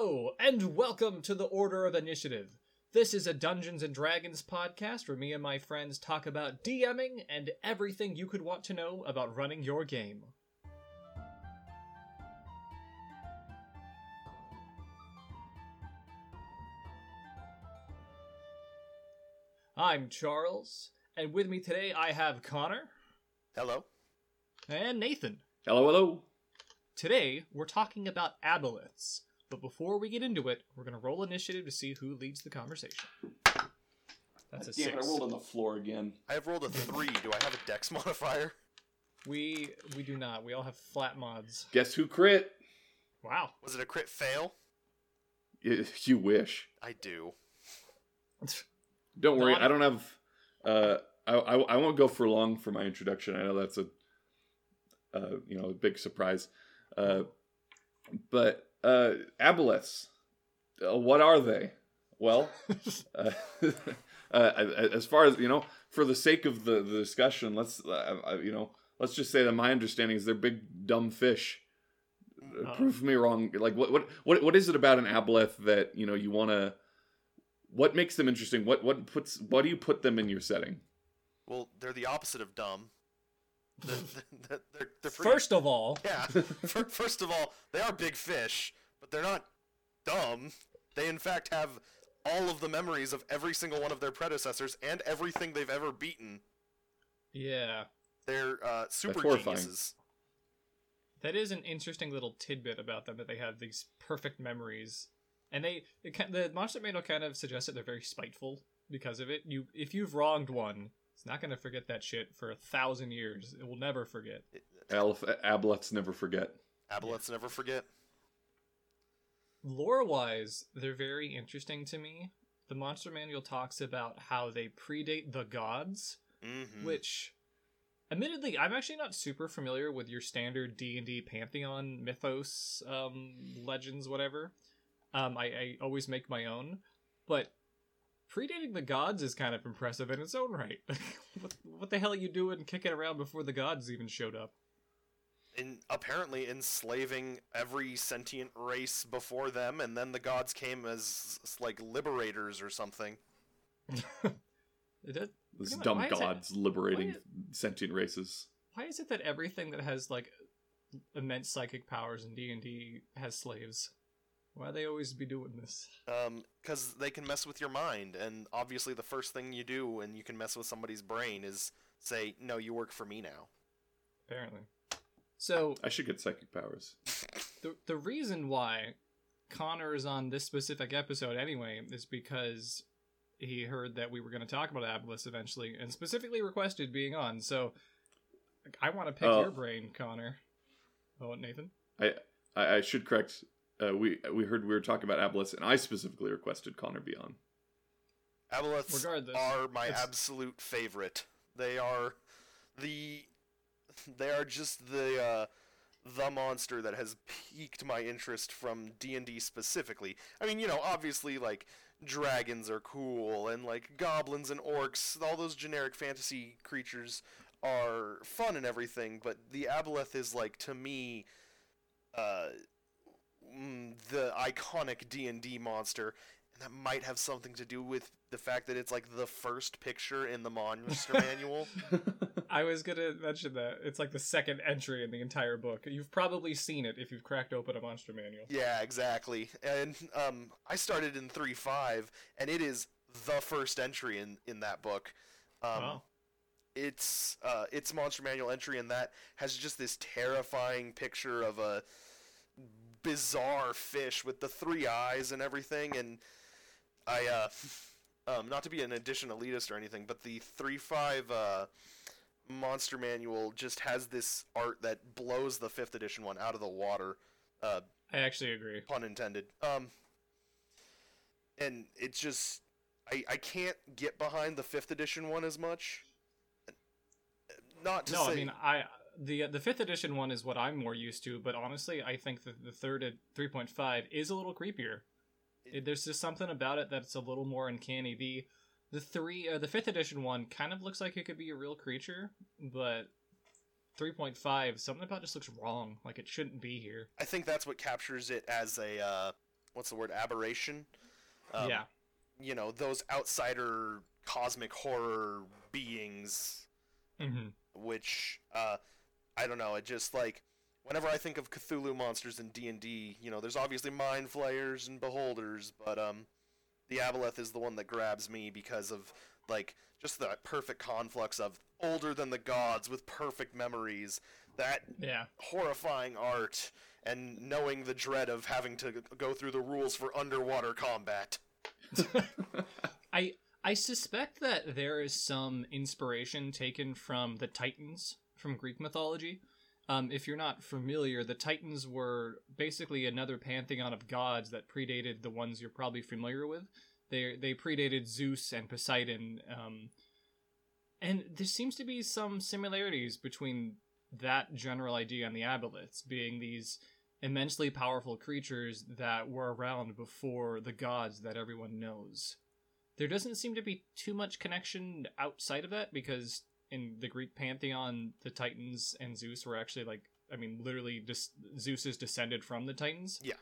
Hello, and welcome to the Order of Initiative. This is a Dungeons and Dragons podcast where me and my friends talk about DMing and everything you could want to know about running your game. I'm Charles, and with me today I have Connor Hello. and Nathan. Hello, hello. Today, we're talking about aboleths, but before we get into it, we're going to roll initiative to see who leads the conversation. That's a Damn it, I rolled on the floor again. I have rolled a three. Do I have a dex modifier? We we do not. We all have flat mods. Guess who crit? Wow. Was it a crit fail? Y- You wish. I do. Don't worry, Not- I don't have. Uh, I, I I won't go for long for my introduction. I know that's a, uh, you know, a big surprise. Uh, but uh, aboleths, uh, what are they? Well, uh, uh, as far as you know, for the sake of the, the discussion, let's uh, uh, you know, let's just say that my understanding is they're big dumb fish. Uh, Uh. Prove me wrong. Like what what what what is it about an aboleth that you know you want to? What makes them interesting? What what puts what do you put them in your setting? Well, they're the opposite of dumb. They're, they're, they're, they're pretty- First of all, yeah. First of all, they are big fish, but they're not dumb. They in fact have all of the memories of every single one of their predecessors and everything they've ever beaten. yeah, They're uh, super horrifying. geniuses. that is an interesting little tidbit about them that they have these perfect memories, and they it, the monster manual kind of suggests that they're very spiteful because of it. You if you've wronged one, it's not going to forget that shit for a thousand years. It will never forget. Alef- aboleths never forget. Aboleths never forget. lore wise, they're very interesting to me. The monster manual talks about how they predate the gods, hmm which admittedly I'm actually not super familiar with your standard D&D pantheon mythos um legends whatever. Um I, I always make my own, but predating the gods is kind of impressive in its own right. what, what the hell are you doing kicking around before the gods even showed up? in apparently enslaving every sentient race before them, and then the gods came as s- like liberators or something. It did- This Pretty much. dumb Why it- gods liberating why sentient races. Why is it that everything that has like immense psychic powers in D and D has slaves? Why they always be doing this? Um, because they can mess with your mind, and obviously the first thing you do when you can mess with somebody's brain is say, "No, you work for me now." Apparently. So I should get psychic powers. the the reason why Connor is on this specific episode anyway is because he heard that we were going to talk about Aboleths eventually, and specifically requested being on. So I want to pick Oh. your brain, Connor. Oh, Nathan. I I, I should correct. Uh, we we heard we were talking about aboleths, and I specifically requested Connor be on. Aboleths are my it's- absolute favorite. They are the they are just the uh, the monster that has piqued my interest from D&D specifically. I mean, you know, obviously like dragons are cool and like goblins and orcs, all those generic fantasy creatures are fun and everything, but the aboleth is like to me uh mm, the iconic D&D monster and that might have something to do with the fact that it's like the first picture in the monster manual. I was gonna mention that it's like the second entry in the entire book. You've probably seen it if you've cracked open a monster manual. Yeah, exactly. And um, I started in three five, and it is the first entry in in that book. Um, wow. It's uh, its monster manual entry, and that has just this terrifying picture of a bizarre fish with the three eyes and everything. And I, uh, um, not to be an addition elitist or anything, but the three five uh, monster manual just has this art that blows the fifth edition one out of the water. Uh, I actually agree. pun intended. Um, and it's just I I can't get behind the fifth edition one as much. Not to No, say I mean I the the fifth edition one is what I'm more used to, but honestly, I think that the third at three point five is a little creepier. It, there's just something about it that's a little more uncanny. The the three uh, the fifth edition one kind of looks like it could be a real creature, but three point five something about it just looks wrong. Like it shouldn't be here. I think that's what captures it as a uh, what's the word aberration. Um, yeah. You know those outsider cosmic horror beings, hmm which uh, I don't know. It just like whenever I think of Cthulhu monsters in D and D, you know, there's obviously mind flayers and beholders, but um, the Aboleth is the one that grabs me because of like just that perfect conflux of older than the gods with perfect memories, that Yeah. horrifying art, and knowing the dread of having to go through the rules for underwater combat. I I suspect that there is some inspiration taken from the Titans from Greek mythology. Um, if you're not familiar, the Titans were basically another pantheon of gods that predated the ones you're probably familiar with. They they predated Zeus and Poseidon, um, and there seems to be some similarities between that general idea and the aboleths being these immensely powerful creatures that were around before the gods that everyone knows there doesn't seem to be too much connection outside of that because in the Greek pantheon, the Titans and Zeus were actually like, I mean, literally, just Zeus is descended from the Titans. Yeah.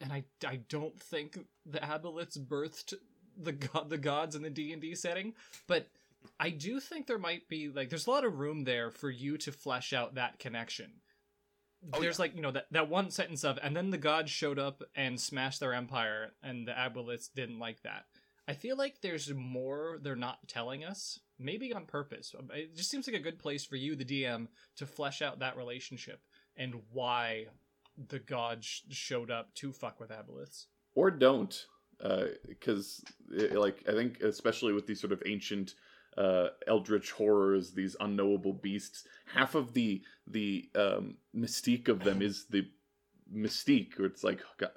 And I, I don't think the Aboleths birthed the god, the gods in the D and D setting, but I do think there might be like, there's a lot of room there for you to flesh out that connection. Oh, there's like you know that that one sentence of and then the gods showed up and smashed their empire and the Aboleths didn't like that. I feel like there's more they're not telling us, maybe on purpose. It just seems like a good place for you, the DM, to flesh out that relationship and why the gods sh- showed up to fuck with Aboleths. or don't because like i think especially with these sort of ancient uh eldritch horrors these unknowable beasts half of the the um mystique of them is the mystique or it's like God,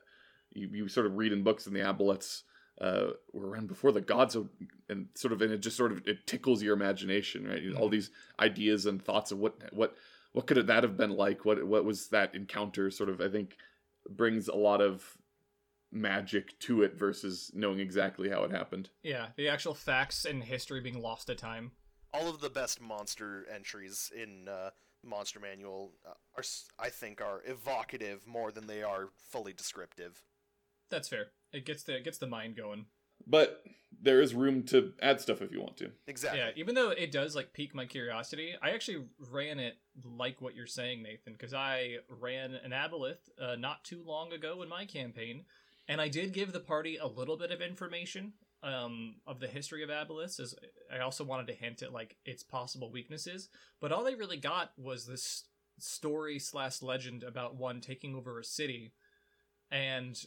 you, you sort of read in books and the aboleths uh were around before the gods of- and sort of and it just sort of it tickles your imagination right all these ideas and thoughts of what what what could that have been like what what was that encounter sort of i think brings a lot of magic to it versus knowing exactly how it happened. Yeah, the actual facts and history being lost to time. All of the best monster entries in uh, Monster Manual uh, are, i think, are evocative more than they are fully descriptive. That's fair. It gets the it gets the mind going. But there is room to add stuff if you want to. Exactly. Yeah, even though it does like pique my curiosity, I actually ran it like what you're saying, Nathan, because I ran an aboleth uh, not too long ago in my campaign, and I did give the party a little bit of information um, of the history of aboleths. As I also wanted to hint at like its possible weaknesses, but all they really got was this story slash legend about one taking over a city, and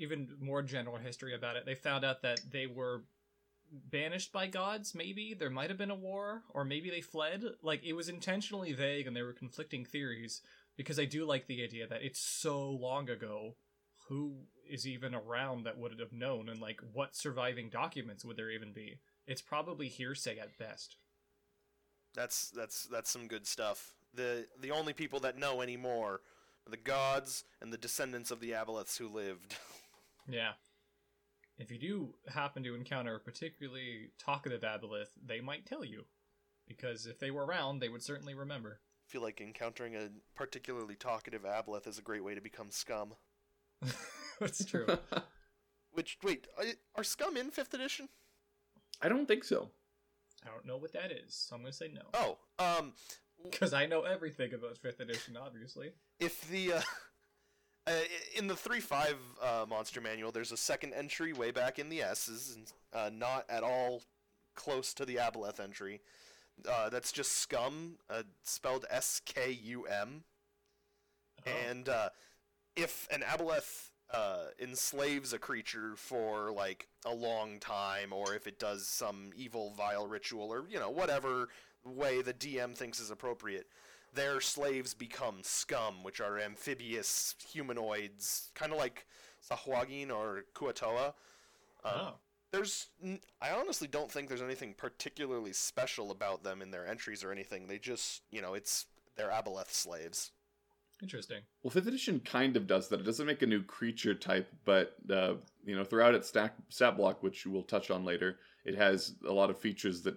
even more general history about it. They found out that they were banished by gods maybe there might have been a war or maybe they fled like it was intentionally vague and there were conflicting theories because i do like the idea that it's so long ago who is even around that would have known and like what surviving documents would there even be it's probably hearsay at best That's that's that's some good stuff. The the only people that know anymore are the gods and the descendants of the aboleths who lived. yeah if you do happen to encounter a particularly talkative aboleth they might tell you because if they were around they would certainly remember I feel like encountering a particularly talkative aboleth is a great way to become scum. that's true Which wait, are- are scum in fifth edition? I don't think so. I don't know what that is, so I'm gonna say no. Oh, um, Because I know everything about fifth edition, obviously. if the uh, uh, in the three five uh, monster manual, there's a second entry way back in the S's, and uh, not at all close to the aboleth entry. Uh, that's just scum, uh, spelled S K U M. Oh. And uh, if an aboleth uh, enslaves a creature for like a long time, or if it does some evil, vile ritual, or you know whatever way the DM thinks is appropriate, their slaves become scum, which are amphibious humanoids, kind of like Sahuagin or Kuo-toa. Um, oh. There's, n- I honestly don't think there's anything particularly special about them in their entries or anything. They just, you know, it's they're aboleth slaves. Interesting. Well, fifth edition kind of does that. It doesn't make a new creature type, but uh, you know, throughout its stack stat block, which we'll touch on later, it has a lot of features that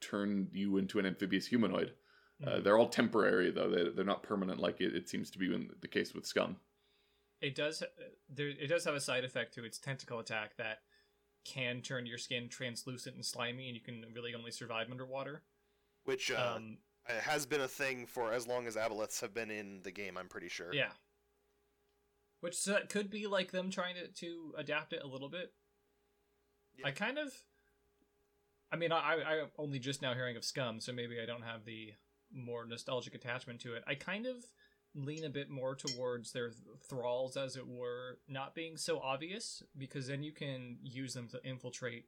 turn you into an amphibious humanoid. Uh, they're all temporary, though; they, they're not permanent, like it, it seems to be in the case with Scum. it does there it does have a side effect to its tentacle attack that can turn your skin translucent and slimy, and you can really only survive underwater. which uh, Um, has been a thing for as long as aboleths have been in the game. I'm pretty sure. yeah, which uh, could be like them trying to to adapt it a little bit. Yeah. I kind of, I mean, I I only just now hearing of Scum, so maybe I don't have the more nostalgic attachment to it. I kind of lean a bit more towards their thralls, as it were, not being so obvious, because then you can use them to infiltrate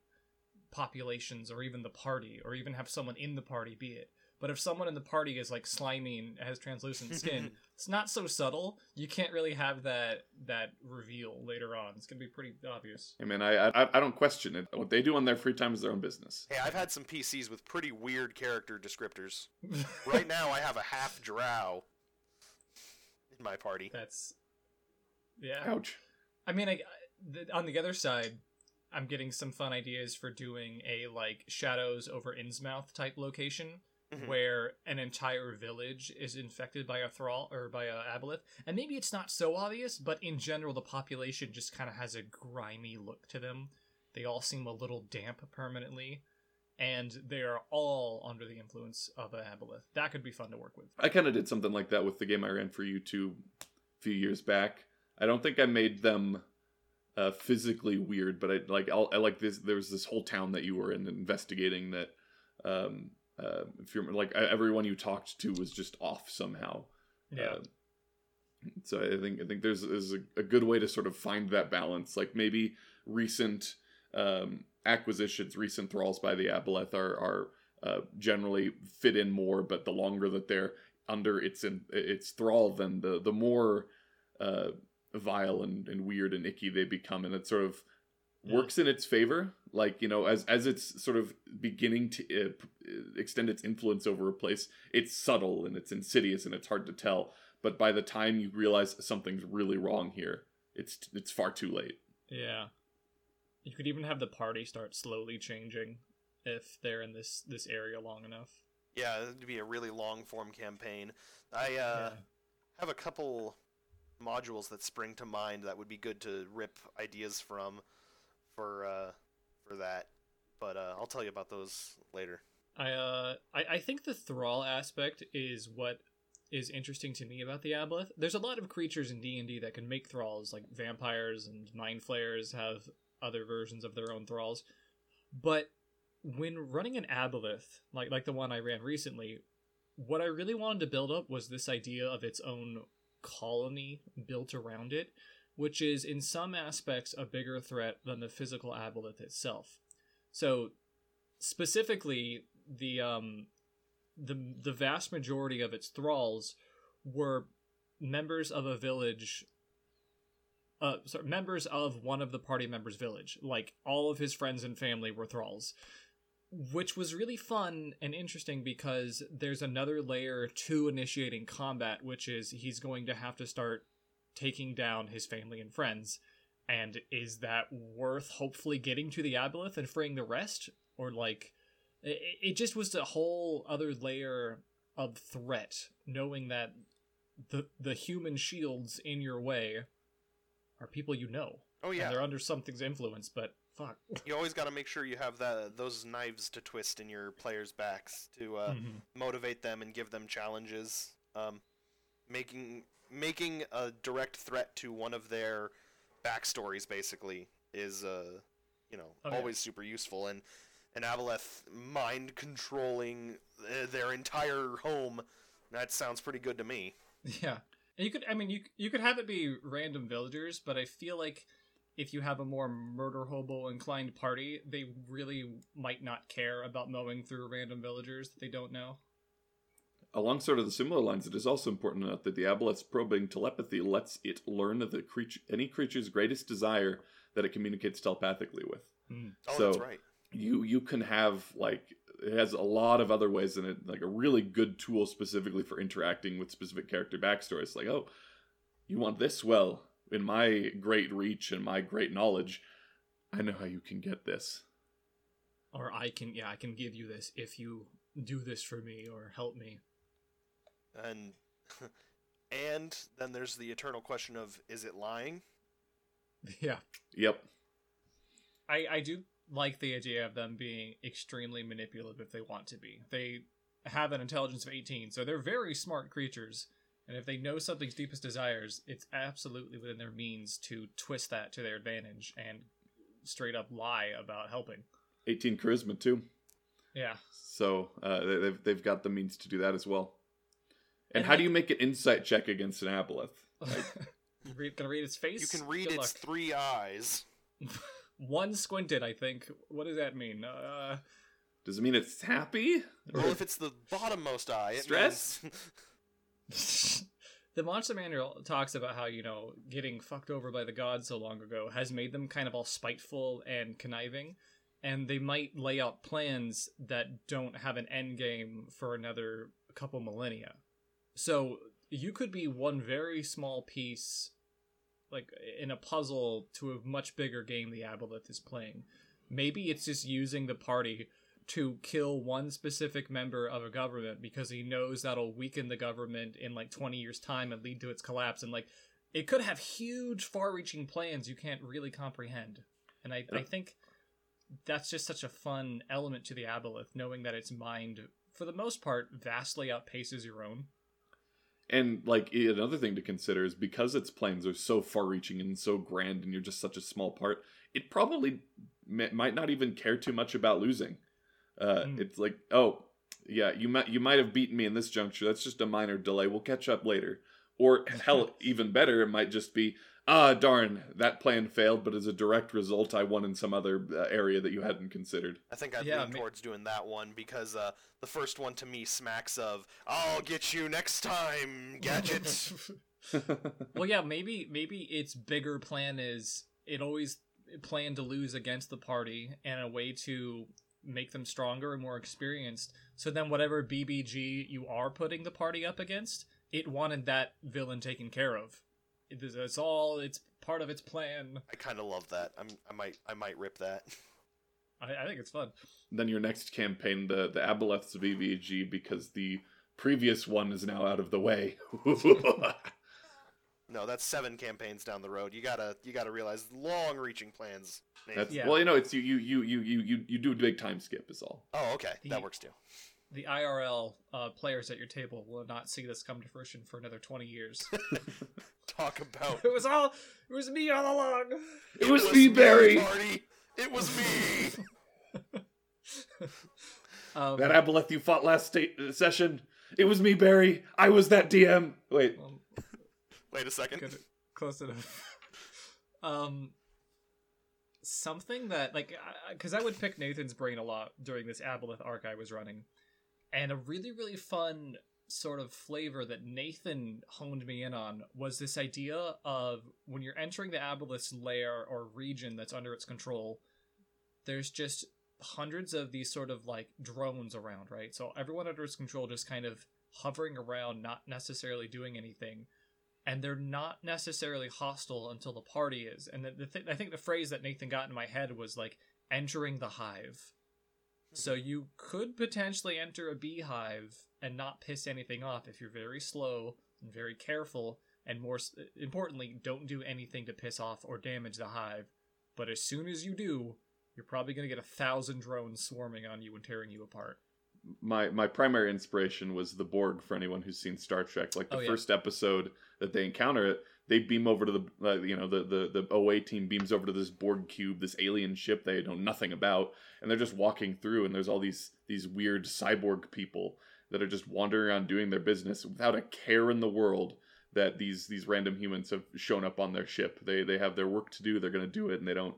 populations or even the party, or even have someone in the party be it. But if someone in the party is like slimy and has translucent skin, it's not so subtle. You can't really have that that reveal later on. It's gonna be pretty obvious. I mean, I, I I don't question it. What they do on their free time is their own business. Hey, I've had some PCs with pretty weird character descriptors. Right now, I have a half drow in my party. That's yeah. Ouch. I mean, I, the, on the other side, I'm getting some fun ideas for doing a like Shadows over Innsmouth type location Mhm. where an entire village is infected by a thrall or by a aboleth, and maybe it's not so obvious, but in general, the population just kind of has a grimy look to them. They all seem a little damp permanently, and they are all under the influence of an aboleth. That could be fun to work with. I kind of did something like that with the game I ran for YouTube a few years back. I don't think I made them uh, physically weird, but I like I'll, I like this. There was this whole town that you were in investigating that. Um, uh, if you're like everyone you talked to was just off somehow. Yeah. Uh, so I think I think there's is a, a good way to sort of find that balance. Like maybe recent um, acquisitions, recent thralls by the Aboleth are are uh, generally fit in more, but the longer that they're under its in, its thrall, then the the more uh, vile and, and weird and icky they become, and it sort of Yeah. works in its favor. Like you know, as as it's sort of beginning to uh, extend its influence over a place, it's subtle and it's insidious and it's hard to tell. But by the time you realize something's really wrong here, it's it's far too late. Yeah. You could even have the party start slowly changing if they're in this this area long enough. Yeah, it'd be a really long form campaign. I uh, Yeah. have a couple modules that spring to mind that would be good to rip ideas from for uh, for that. But uh, I'll tell you about those later. I uh I, I think the thrall aspect is what is interesting to me about the aboleth. There's a lot of creatures in D and D that can make thralls, like vampires and mind flayers have other versions of their own thralls. But when running an aboleth, like like the one I ran recently, what I really wanted to build up was this idea of its own colony built around it, which is in some aspects a bigger threat than the physical aboleth itself. So specifically the um the the vast majority of its thralls were members of a village uh sorry, members of one of the party members village like all of his friends and family were thralls which was really fun and interesting because there's another layer to initiating combat which is he's going to have to start taking down his family and friends and is that worth hopefully getting to the aboleth and freeing the rest or like it, it just was a whole other layer of threat knowing that the the human shields in your way are people you know Oh and yeah, they're under something's influence but fuck you always got to make sure you have that those knives to twist in your players' backs to uh, Mhm. motivate them and give them challenges. Um, making making a direct threat to one of their backstories basically is uh, you know Oh, yeah. always super useful and an Aboleth mind controlling uh, their entire home that sounds pretty good to me. Yeah, and you could. I mean, you you could have it be random villagers, but I feel like if you have a more murder hobo inclined party, they really might not care about mowing through random villagers that they don't know. Along sort of the similar lines, it is also important to note that the Aboleth's probing telepathy lets it learn the creature, any creature's greatest desire that it communicates telepathically with. Hmm. Oh, So- that's right. You you can have like it has a lot of other ways in it, like a really good tool specifically for interacting with specific character backstories. Like, oh, you want this? Well, in my great reach and my great knowledge, I know how you can get this. Or I can, yeah, I can give you this if you do this for me or help me. And And then there's the eternal question of is it lying? Yeah. Yep. I, I do like the idea of them being extremely manipulative if they want to be. They have an intelligence of 18, so they're very smart creatures. And if they know something's deepest desires, it's absolutely within their means to twist that to their advantage and straight up lie about helping. 18 charisma too. Yeah. So uh, they- they've they've got the means to do that as well. And, And how like- do you make an insight check against an aboleth? read, gonna read its face? You can read Good its luck. three eyes. One squinted, I think. What does that mean? Uh, Does it mean it's happy? Well, if it's the bottommost eye, it Stress? means- the monster manual talks about how you know getting fucked over by the gods so long ago has made them kind of all spiteful and conniving and they might lay out plans that don't have an end game for another couple millennia so you could be one very small piece like in a puzzle to a much bigger game the aboleth is playing. Maybe it's just using the party to kill one specific member of a government because he knows that'll weaken the government in like 20 years time and lead to its collapse and like it could have huge far-reaching plans you can't really comprehend. And i, I think that's just such a fun element to the aboleth knowing that its mind for the most part vastly outpaces your own And like another thing to consider is because its plans are so far-reaching and so grand, and you're just such a small part, it probably m- might not even care too much about losing. Uh, Mm. It's like, oh, yeah, you might you might have beaten me in this juncture. That's just a minor delay. We'll catch up later. Or hell, even better, it might just be, ah, darn, that plan failed, but as a direct result, I won in some other uh, area that you hadn't considered. I think I'd Yeah, lean ma- towards doing that one because uh, the first one to me smacks of "I'll get you next time, gadget." well yeah maybe maybe its bigger plan is it always planned to lose against the party and a way to make them stronger and more experienced so then whatever bbg you are putting the party up against it wanted that villain taken care of it, it's all it's part of its plan I kind of love that. I'm, I might, I might rip that. i, I think it's fun then your next campaign, the the Aboleth's VVG, because the previous one is now out of the way. No, that's seven campaigns down the road. You gotta, you gotta realize long-reaching plans. That's Yeah. well, you know, it's you you you you you you you do a big time skip is all. Oh, okay, The- that works too. The irl uh, players at your table will not see this come to fruition for another 20 years Talk about. it was all it was me all along It was me, Barry. Party. It was me. um, That Aboleth you fought last state uh, session. It was me, Barry. I was that DM. Wait, um, Wait a second. Good, close enough. um, something that like because I, would pick Nathan's brain a lot during this Aboleth arc I was running, and a really really fun sort of flavor that Nathan honed me in on was this idea of when you're entering the Aboleth's lair or region that's under its control, there's just hundreds of these sort of like drones around, right? So everyone under its control just kind of hovering around, not necessarily doing anything and they're not necessarily hostile until the party is. And the, the th- I think the phrase that Nathan got in my head was like entering the hive. So you could potentially enter a beehive and not piss anything off if you're very slow and very careful, and more importantly, don't do anything to piss off or damage the hive. But as soon as you do, you're probably going to get a thousand drones swarming on you and tearing you apart. my my primary inspiration was the Borg. For anyone who's seen Star Trek, like oh, the Oh, yeah. first episode that they encounter it, they beam over to the uh, you know the the the away team beams over to this Borg cube, this alien ship they know nothing about, and they're just walking through, and there's all these these weird cyborg people that are just wandering around doing their business without a care in the world that these these random humans have shown up on their ship. They they have their work to do. They're going to do it, and they don't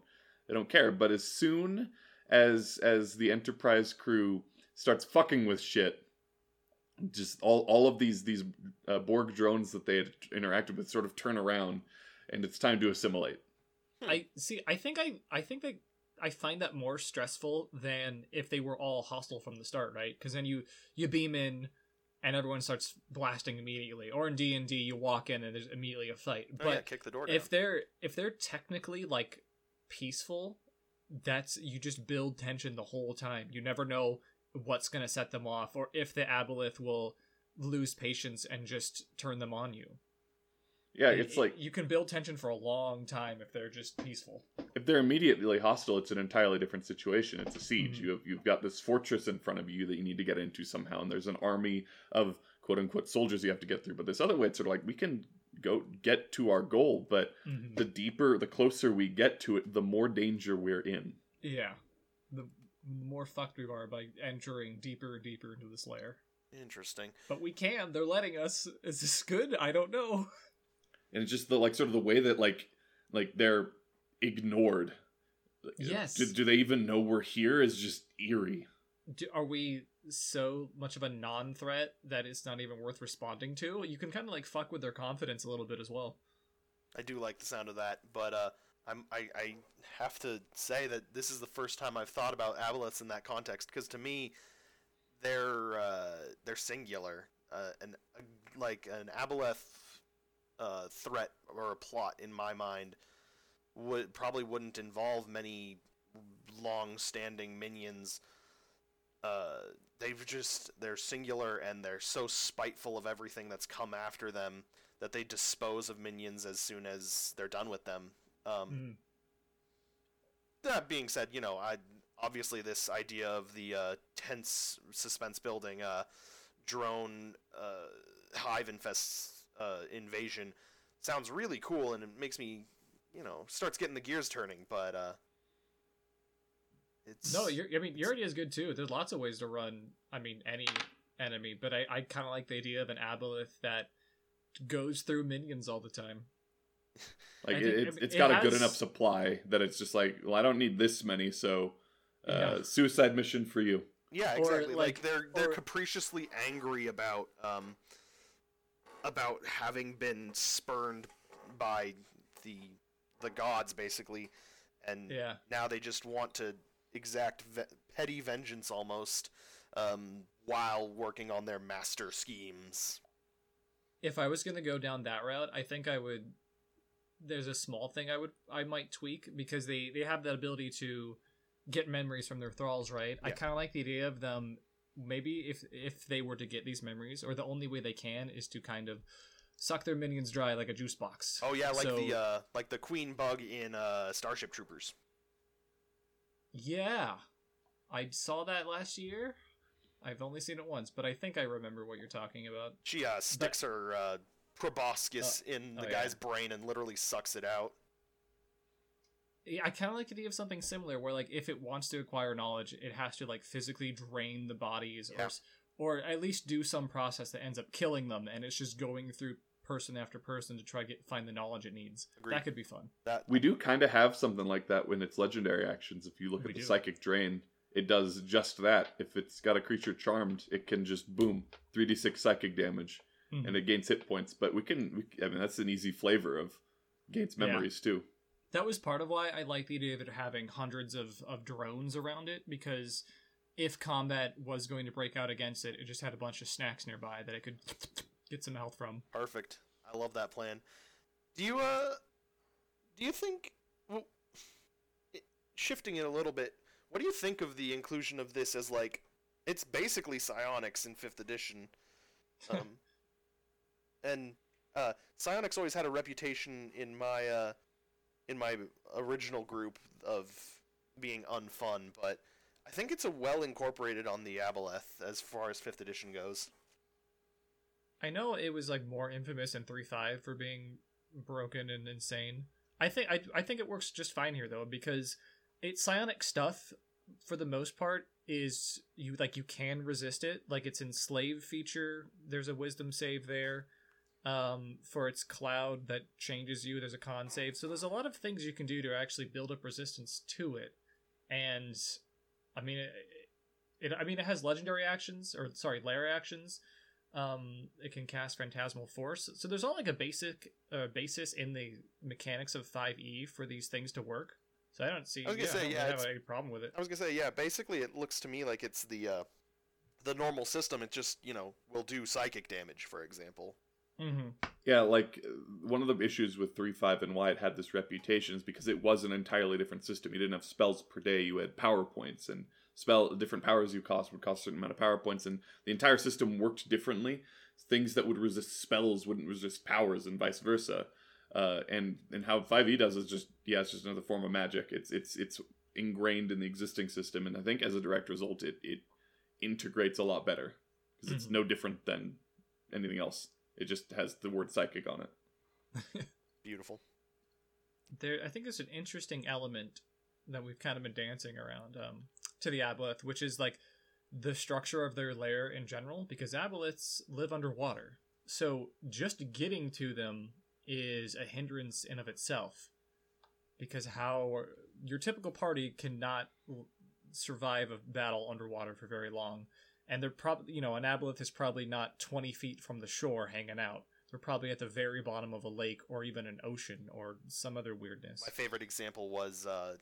they don't care. But as soon as as the Enterprise crew starts fucking with shit, just all all of these these uh, Borg drones that they had interacted with sort of turn around, and it's time to assimilate. I see. I think I. I think that I find that more stressful than if they were all hostile from the start, right? Because then you you beam in, and everyone starts blasting immediately. Or in D and D, you walk in and there's immediately a fight. Oh, But yeah, kick the door down. if they're if they're technically like peaceful, that's you just build tension the whole time. You never know what's gonna set them off, or if the aboleth will lose patience and just turn them on you. Yeah, it's it- like you can build tension for a long time if they're just peaceful. if they're immediately hostile, it's an entirely different situation. It's a siege. Mhm. You have you've got this fortress in front of you that you need to get into somehow, and there's an army of quote unquote soldiers you have to get through. But this other way, it's sort of like we can go get to our goal, but Mhm. the deeper, the closer we get to it, the more danger we're in. Yeah, the more fucked we are by entering deeper and deeper into this layer. Interesting. But we can. They're letting us. Is this good? I don't know. And it's just the like sort of the way that like like they're ignored. Yes. Do, do they even know we're here? Is just eerie. Do, are we so much of a non-threat that it's not even worth responding to? You can kind of like fuck with their confidence a little bit as well. I do like the sound of that, but uh, I'm I, I have to say that this is the first time I've thought about aboleths in that context because to me, they're uh, they're singular. Uh, and uh, like an aboleth uh, threat or a plot in my mind would probably wouldn't involve many long-standing minions. Uh, they've just they're singular and they're so spiteful of everything that's come after them that they dispose of minions as soon as they're done with them. Um, Mm. That being said, you know, I obviously this idea of the uh, tense suspense building, uh, drone uh, hive infest uh, invasion sounds really cool, and it makes me, you know, starts getting the gears turning. But uh, it's No, I mean your idea is good too. There's lots of ways to run. I mean any enemy, but I I kind of like the idea of an aboleth that goes through minions all the time. Like I it, think- it's, it's it got a good enough supply that it's just like, well, I don't need this many, so uh, Yeah. suicide mission for you. Yeah, Or, exactly. like, like- they're they're or- capriciously angry about um about having been spurned by the the gods basically and Yeah. now they just want to exact ve- petty vengeance almost um while working on their master schemes. If I was gonna go down that route, I think I would. There's a small thing I would I might tweak because they they have that ability to get memories from their thralls, right? I kind of like the idea of them. Maybe if if they were to get these memories, or the only way they can is to kind of suck their minions dry like a juice box. Oh yeah, like So- the uh like the queen bug in uh Starship Troopers. Yeah. I saw that last year. I've only seen it once, but I think I remember what you're talking about. She uh sticks her uh proboscis oh, in oh, the oh, guy's yeah. brain and literally sucks it out. Yeah, I kind of like the idea of something similar, where like if it wants to acquire knowledge, it has to like physically drain the bodies, or Yeah. s or at least do some process that ends up killing them, and it's just going through person after person to try to get find the knowledge it needs. Agreed. That could be fun. That We do kind of have something like that when it's legendary actions. If you look We at the do. psychic drain, it does just that. If it's got a creature charmed, it can just boom 3d6 psychic damage, Mhm. and it gains hit points. But we can, we, I mean, that's an easy flavor of gains Yeah. memories too. That was part of why I like the idea of it having hundreds of, of drones around it, because if combat was going to break out against it, it just had a bunch of snacks nearby that it could get some health from. Perfect. I love that plan. Do you uh do you think well it, shifting it a little bit, what do you think of the inclusion of this as like it's basically psionics in 5th edition. Um and uh psionics always had a reputation in my uh in my original group of being unfun, but I think it's a well incorporated on the Aboleth as far as 5th edition goes. I know it was like more infamous in three five for being broken and insane. I think I I think it works just fine here though because it's psionic stuff for the most part is you like you can resist it like its enslave feature there's a wisdom save there um for its cloud that changes you there's a con save so there's a lot of things you can do to actually build up resistance to it and i mean it, it i mean it has legendary actions or sorry lair actions um it can cast phantasmal force so there's all like a basic uh, basis in the mechanics of 5e for these things to work so i don't see I was gonna yeah, say, I yeah, have it's- any problem with it I was gonna say, yeah. Basically, it looks to me like it's the uh, the normal system. It just you know will do psychic damage, for example. Mm-hmm. Yeah, like one of the issues with 3 5 and why it had this reputation is because it was an entirely different system. You didn't have spells per day, you had power points, and spell different powers you cost would cost a certain amount of power points, and the entire system worked differently. things that would resist spells wouldn't resist powers and vice versa. Uh, and and how 5e does is just yeah, it's just another form of magic. It's it's it's ingrained in the existing system, and I think as a direct result, it it integrates a lot better because it's Mhm. no different than anything else. It just has the word psychic on it. Beautiful. there i think there's an interesting element that we've kind of been dancing around um, to the aboleth which is like the structure of their lair in general because aboleths live underwater so just getting to them is a hindrance in of itself because how your typical party cannot survive a battle underwater for very long and they're probably you know an aboleth is probably not 20 feet from the shore hanging out. They're probably at the very bottom of a lake or even an ocean or some other weirdness. My favorite example was uh,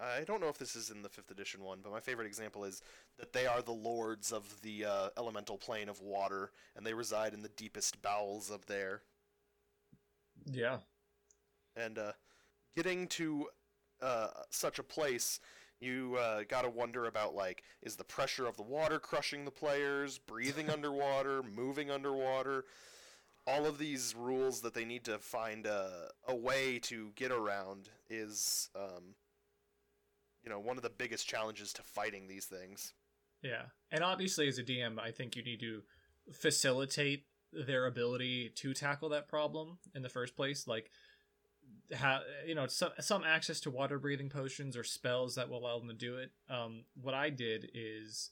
I don't know if this is in the fifth edition one, but my favorite example is that they are the lords of the uh, elemental plane of water, and they reside in the deepest bowels of there. yeah. And uh, getting to uh, such a place, you uh, gotta wonder about like, is the pressure of the water crushing the players? Breathing underwater, moving underwater. All of these rules that they need to find a, a way to get around is, um, you know, one of the biggest challenges to fighting these things. Yeah. And obviously, as a DM, I think you need to facilitate their ability to tackle that problem in the first place. Like, ha- you know, some, some access to water breathing potions or spells that will allow them to do it. Um, what I did is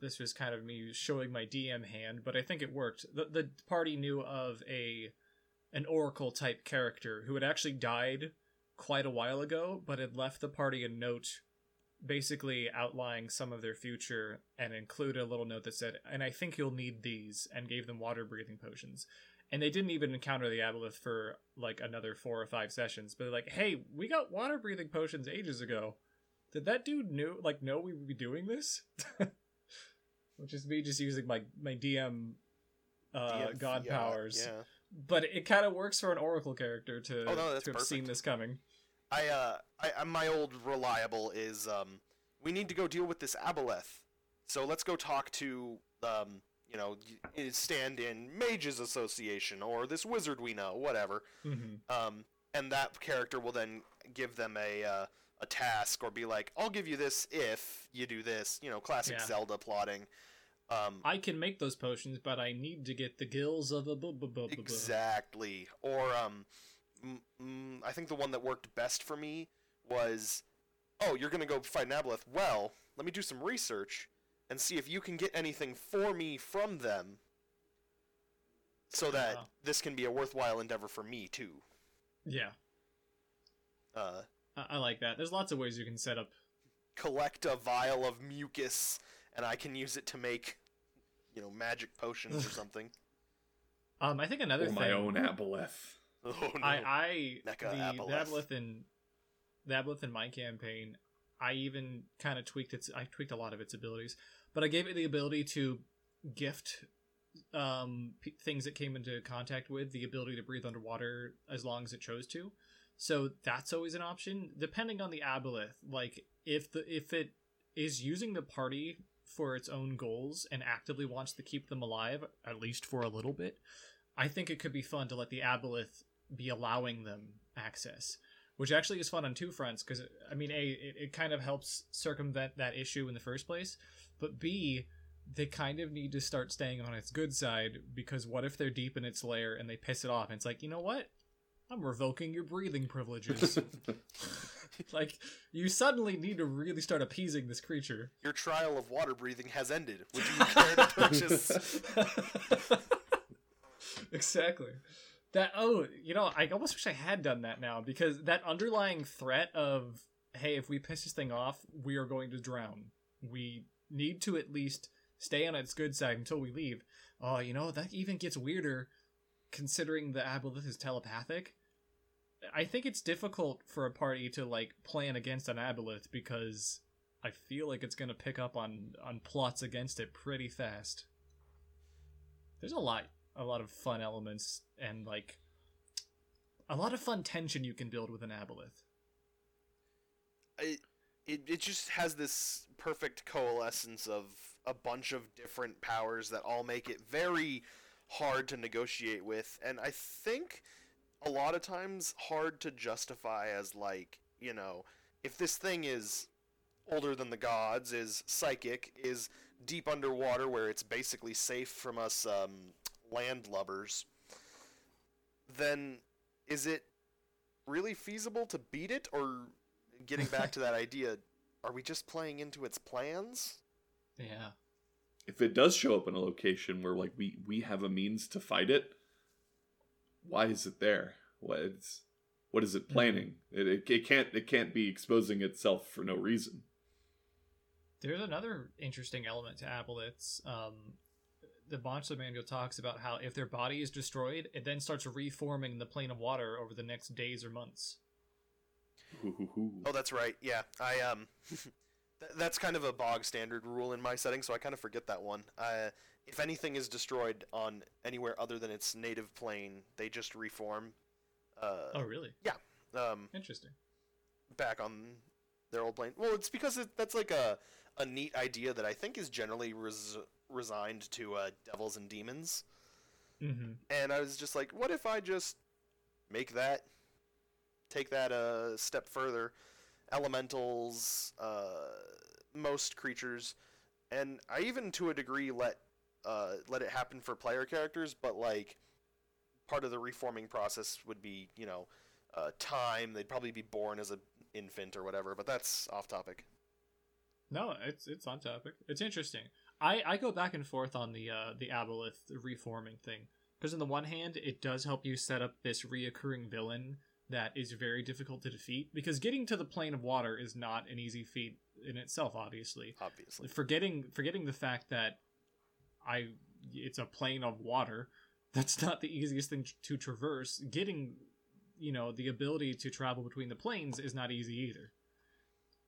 this was kind of me showing my DM hand, but I think it worked. The, the party knew of a an oracle type character who had actually died quite a while ago, but had left the party a note basically outlining some of their future and included a little note that said, and I think you'll need these, and gave them water breathing potions. And they didn't even encounter the aboleth for like another four or five sessions, but they're like, hey, we got water breathing potions ages ago. Did that dude knew like know we would be doing this? Which is me just using my my DM uh DM god yeah, powers. Yeah. But it kind of works for an oracle character to, Oh, no, to have seen this coming. I uh I, I my old reliable is um we need to go deal with this aboleth. So let's go talk to um you know stand in mages association or this wizard we know whatever. hmm Um and that character will then give them a uh, a task or be like I'll give you this if you do this, you know, classic Yeah. Zelda plotting. Um I can make those potions, but I need to get the gills of a bu- bu- bu- Exactly. Or um, mm, mm, I think the one that worked best for me was, oh, you're gonna go fight an. Well, let me do some research and see if you can get anything for me from them, so that Wow. this can be a worthwhile endeavor for me too. Yeah, Uh, I-, I like that. There's lots of ways you can set up. collect a vial of mucus, and I can use it to make, you know, magic potions or something. Um, I think another Or thing. my own aboleth. Oh no. I I Mecha the Aboleth. Aboleth in the Aboleth in my campaign, I even kind of tweaked its. I tweaked a lot of its abilities, but I gave it the ability to gift um p- things it came into contact with the ability to breathe underwater as long as it chose to. So that's always an option, depending on the Aboleth. Like if the if it is using the party for its own goals and actively wants to keep them alive, at least for a little bit, I think it could be fun to let the Aboleth be allowing them access, which actually is fun on two fronts. Because I mean, a it, it kind of helps circumvent that issue in the first place, but b they kind of need to start staying on its good side because what if they're deep in its lair and they piss it off and it's like you know what i'm revoking your breathing privileges like you suddenly need to really start appeasing this creature Your trial of water breathing has ended. Would you care to purchase? exactly. That oh, you know, I almost wish I had done that now because that underlying threat of hey, if we piss this thing off, we are going to drown. We need to at least stay on its good side until we leave. Oh, you know, that even gets weirder considering the aboleth is telepathic. I think it's difficult for a party to like plan against an aboleth because I feel like it's to pick up on on plots against it pretty fast. There's a lot a lot of fun elements and like a lot of fun tension you can build with an aboleth. I, it, it just has this perfect coalescence of a bunch of different powers that all make it very hard to negotiate with and i think a lot of times hard to justify as like you know if this thing is older than the gods is psychic is deep underwater where it's basically safe from us um, landlubbers then is it really feasible to beat it or getting back to that idea are we just playing into its plans Yeah. If it does show up in a location where like we we have a means to fight it, why is it there? What it's what is it planning? It, it it can't it can't be exposing itself for no reason. There's another interesting element to aboleths. Um, the monster manual talks about how if their body is destroyed, it then starts reforming in the plane of water over the next days or months. Oh, that's right. Yeah, I um, th- that's kind of a bog standard rule in my setting, so I kind of forget that one. Uh, if anything is destroyed on anywhere other than its native plane, they just reform. Uh, oh, really? Yeah. Um, Interesting. back on their old plane. Well, it's because it, that's like a a neat idea that I think is generally res- resigned to uh, devils and demons. Mm-hmm. And I was just like, what if I just make that, take that a step further? Elementals, uh, most creatures, and I even to a degree let uh, let it happen for player characters, but like part of the reforming process would be, you know, uh, time. They'd probably be born as an infant or whatever, but that's off topic. No, it's it's on topic. It's interesting. I I go back and forth on the uh the aboleth reforming thing because on the one hand, it does help you set up this reoccurring villain that is very difficult to defeat because getting to the plane of water is not an easy feat in itself. Obviously, Obviously, forgetting forgetting the fact that I it's a plane of water. That's not the easiest thing to traverse. Getting you know the ability to travel between the planes is not easy either.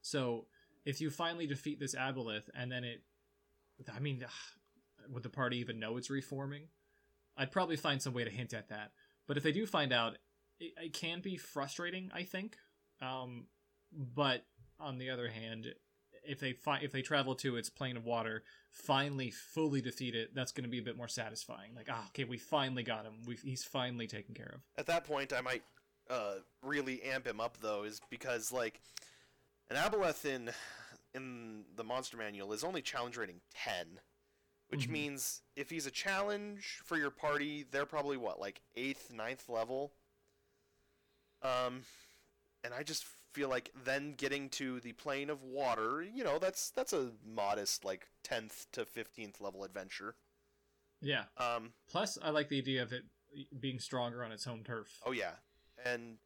So if you finally defeat this aboleth and then it, I mean, would the party even know it's reforming? I'd probably find some way to hint at that. But if they do find out, it, it can be frustrating. I think. Um, but on the other hand, if they fi- if they travel to its plane of water, finally fully defeat it, that's going to be a bit more satisfying. Like, ah, okay, we finally got him. We he's finally taken care of. at that point, I might uh, really amp him up though, is because like an aboleth in in the monster manual is only challenge rating ten, which Mhm. means if he's a challenge for your party, they're probably what like eighth, ninth level. Um, and I just feel like then getting to the plane of water, you know, that's that's a modest like tenth to fifteenth level adventure. Yeah. Um, Plus, I like the idea of it being stronger on its home turf. Oh yeah, and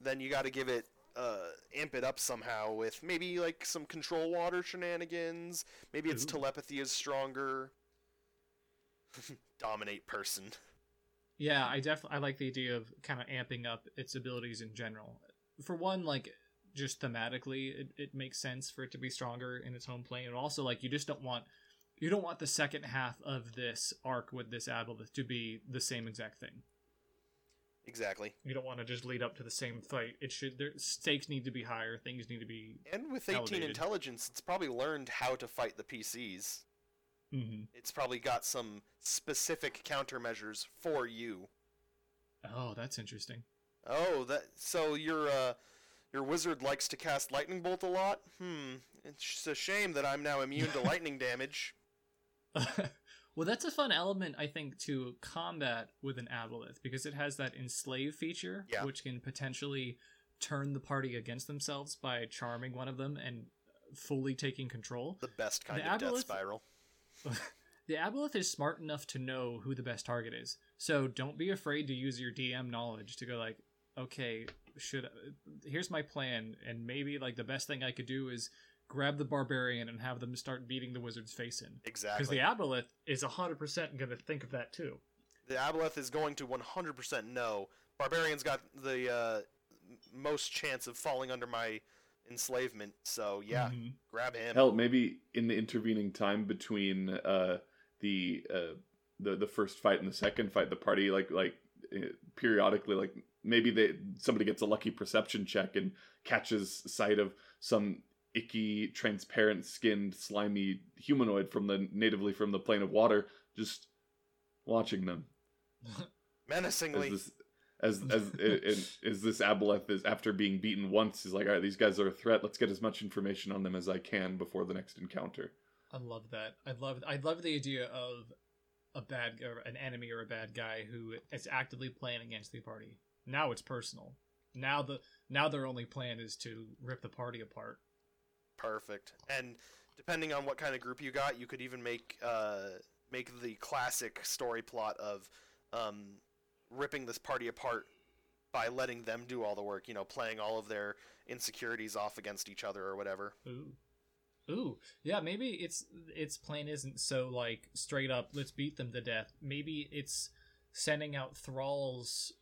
then you got to give it uh, amp it up somehow with maybe like some control water shenanigans. Maybe its Ooh. telepathy is stronger. Dominate person. Yeah, I definitely I like the idea of kind of amping up its abilities in general. For one, like just thematically, it, it makes sense for it to be stronger in its home plane, and also like you just don't want you don't want the second half of this arc with this aboleth to be the same exact thing. Exactly. You don't want to just lead up to the same fight. It should their stakes need to be higher. Things need to be. And with 18 Elevated. intelligence, it's probably learned how to fight the PCs. Mm-hmm. It's probably got some specific countermeasures for you. Oh, that's interesting. Oh, that so your uh, your wizard likes to cast lightning bolt a lot. Hmm, it's a shame that I'm now immune to lightning damage. well, that's a fun element, I think, to combat with an aboleth because it has that enslave feature, Yeah. which can potentially turn the party against themselves by charming one of them and fully taking control. The best kind The of death spiral. The aboleth is smart enough to know who the best target is, so don't be afraid to use your DM knowledge to go like, okay, should here's my plan, and maybe like the best thing I could do is grab the barbarian and have them start beating the wizard's face in. Exactly. Because the aboleth is 100% going to think of that too. the aboleth is going to 100% know. Barbarian's got the uh, most chance of falling under my enslavement. So yeah, Mhm. grab him. Hell, maybe in the intervening time between uh, the uh, the the first fight and the second fight, the party like like uh, periodically like maybe they somebody gets a lucky perception check and catches sight of some icky, transparent skinned, slimy humanoid from the natively from the plane of water, just watching them as Menacingly. this as as it, it, this aboleth is after being beaten once he's like all right these guys are a threat let's get as much information on them as i can before the next encounter I love that. I love I love the idea of a bad or an enemy or a bad guy who is actively playing against the party. Now it's personal. Now the now their only plan is to rip the party apart. Perfect. And depending on what kind of group you got, you could even make uh, make the classic story plot of um, ripping this party apart by letting them do all the work. You know, playing all of their insecurities off against each other or whatever. Ooh. Ooh. Yeah, maybe its its plan isn't so like straight up let's beat them to death. Maybe it's sending out thralls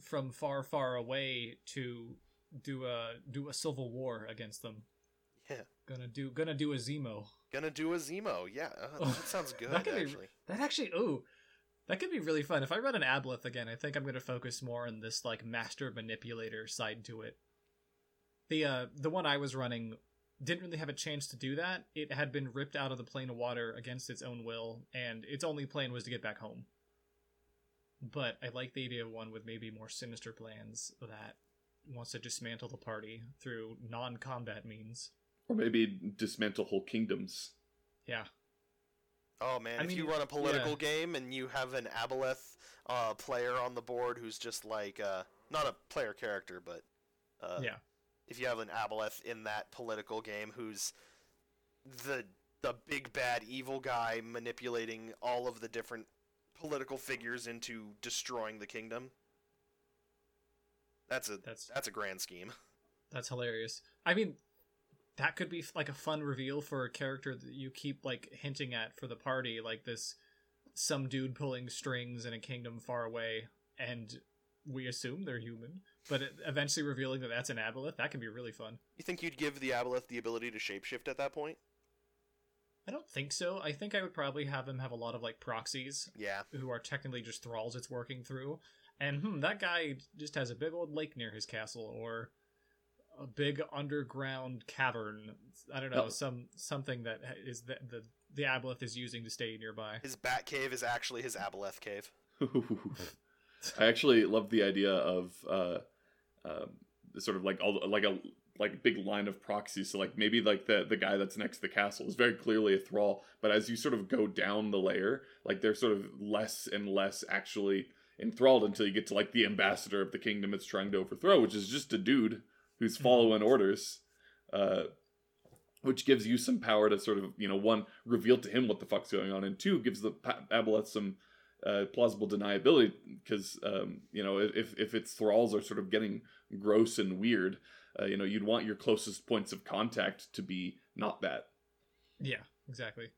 from far far away to do a do a civil war against them. Yeah. Gonna do gonna do a Zemo. Gonna do a Zemo. Yeah, uh, that sounds good. That could be- actually. That actually, ooh, that could be really fun. If I run an aboleth again, I think I'm going to focus more on this like master manipulator side to it. The uh, the one I was running didn't really have a chance to do that. It had been ripped out of the plane of water against its own will, and its only plan was to get back home. But I like the idea of one with maybe more sinister plans that wants to dismantle the party through non-combat means. or maybe dismantle whole kingdoms Yeah, Oh man, I if you run a political yeah. game and you have an aboleth uh, player on the board who's just like uh, not a player character, but uh, yeah. if you have an aboleth in that political game who's the the big bad evil guy manipulating all of the different political figures into destroying the kingdom. That's a That's that's a grand scheme. That's hilarious. I mean, that could be like a fun reveal for a character that you keep like hinting at for the party, like this some dude pulling strings in a kingdom far away, and we assume they're human, but eventually revealing that that's an aboleth. That could be really fun. You think you'd give the aboleth the ability to shapeshift at that point? I don't think so. I think I would probably have him have a lot of like proxies Yeah. who are technically just thralls it's working through. And hmm, that guy just has a big old lake near his castle, or a big underground cavern. I don't know, Oh. some something that is the the the aboleth is using to stay nearby. His bat cave is actually his aboleth cave. I actually love the idea of uh, um sort of like all like a like big line of proxies. So like maybe like the the guy that's next to the castle is very clearly a thrall, but as you sort of go down the layer, like they're sort of less and less actually enthralled until you get to like the ambassador of the kingdom it's trying to overthrow, which is just a dude who's following orders. Uh, which gives you some power to sort of you know one reveal to him what the fuck's going on, and two gives the pa- aboleth some uh, plausible deniability because um, you know if if its thralls are sort of getting gross and weird, uh, you know you'd want your closest points of contact to be not that, Yeah, exactly.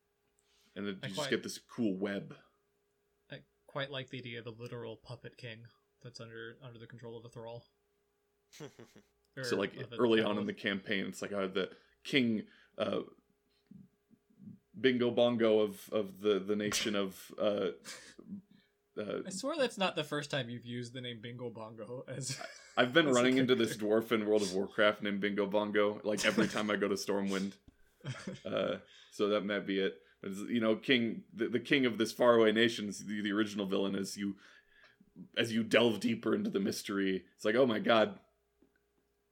and then you I just quite- get this cool web. I quite like the idea of a literal puppet king that's under under the control of a thrall. So like early on in the campaign, it's like uh, the king. Uh, Bingo bongo of, of the, the nation of uh, uh, I swear that's not the first time you've used the name Bingo Bongo as. I've been As running into this dwarf in World of Warcraft named Bingo Bongo like every time I go to Stormwind. Uh, so that might be it. But it's, you know, king, the, the king of this faraway nation, is the, the original villain. As you, as you delve deeper into the mystery, it's like, oh my god,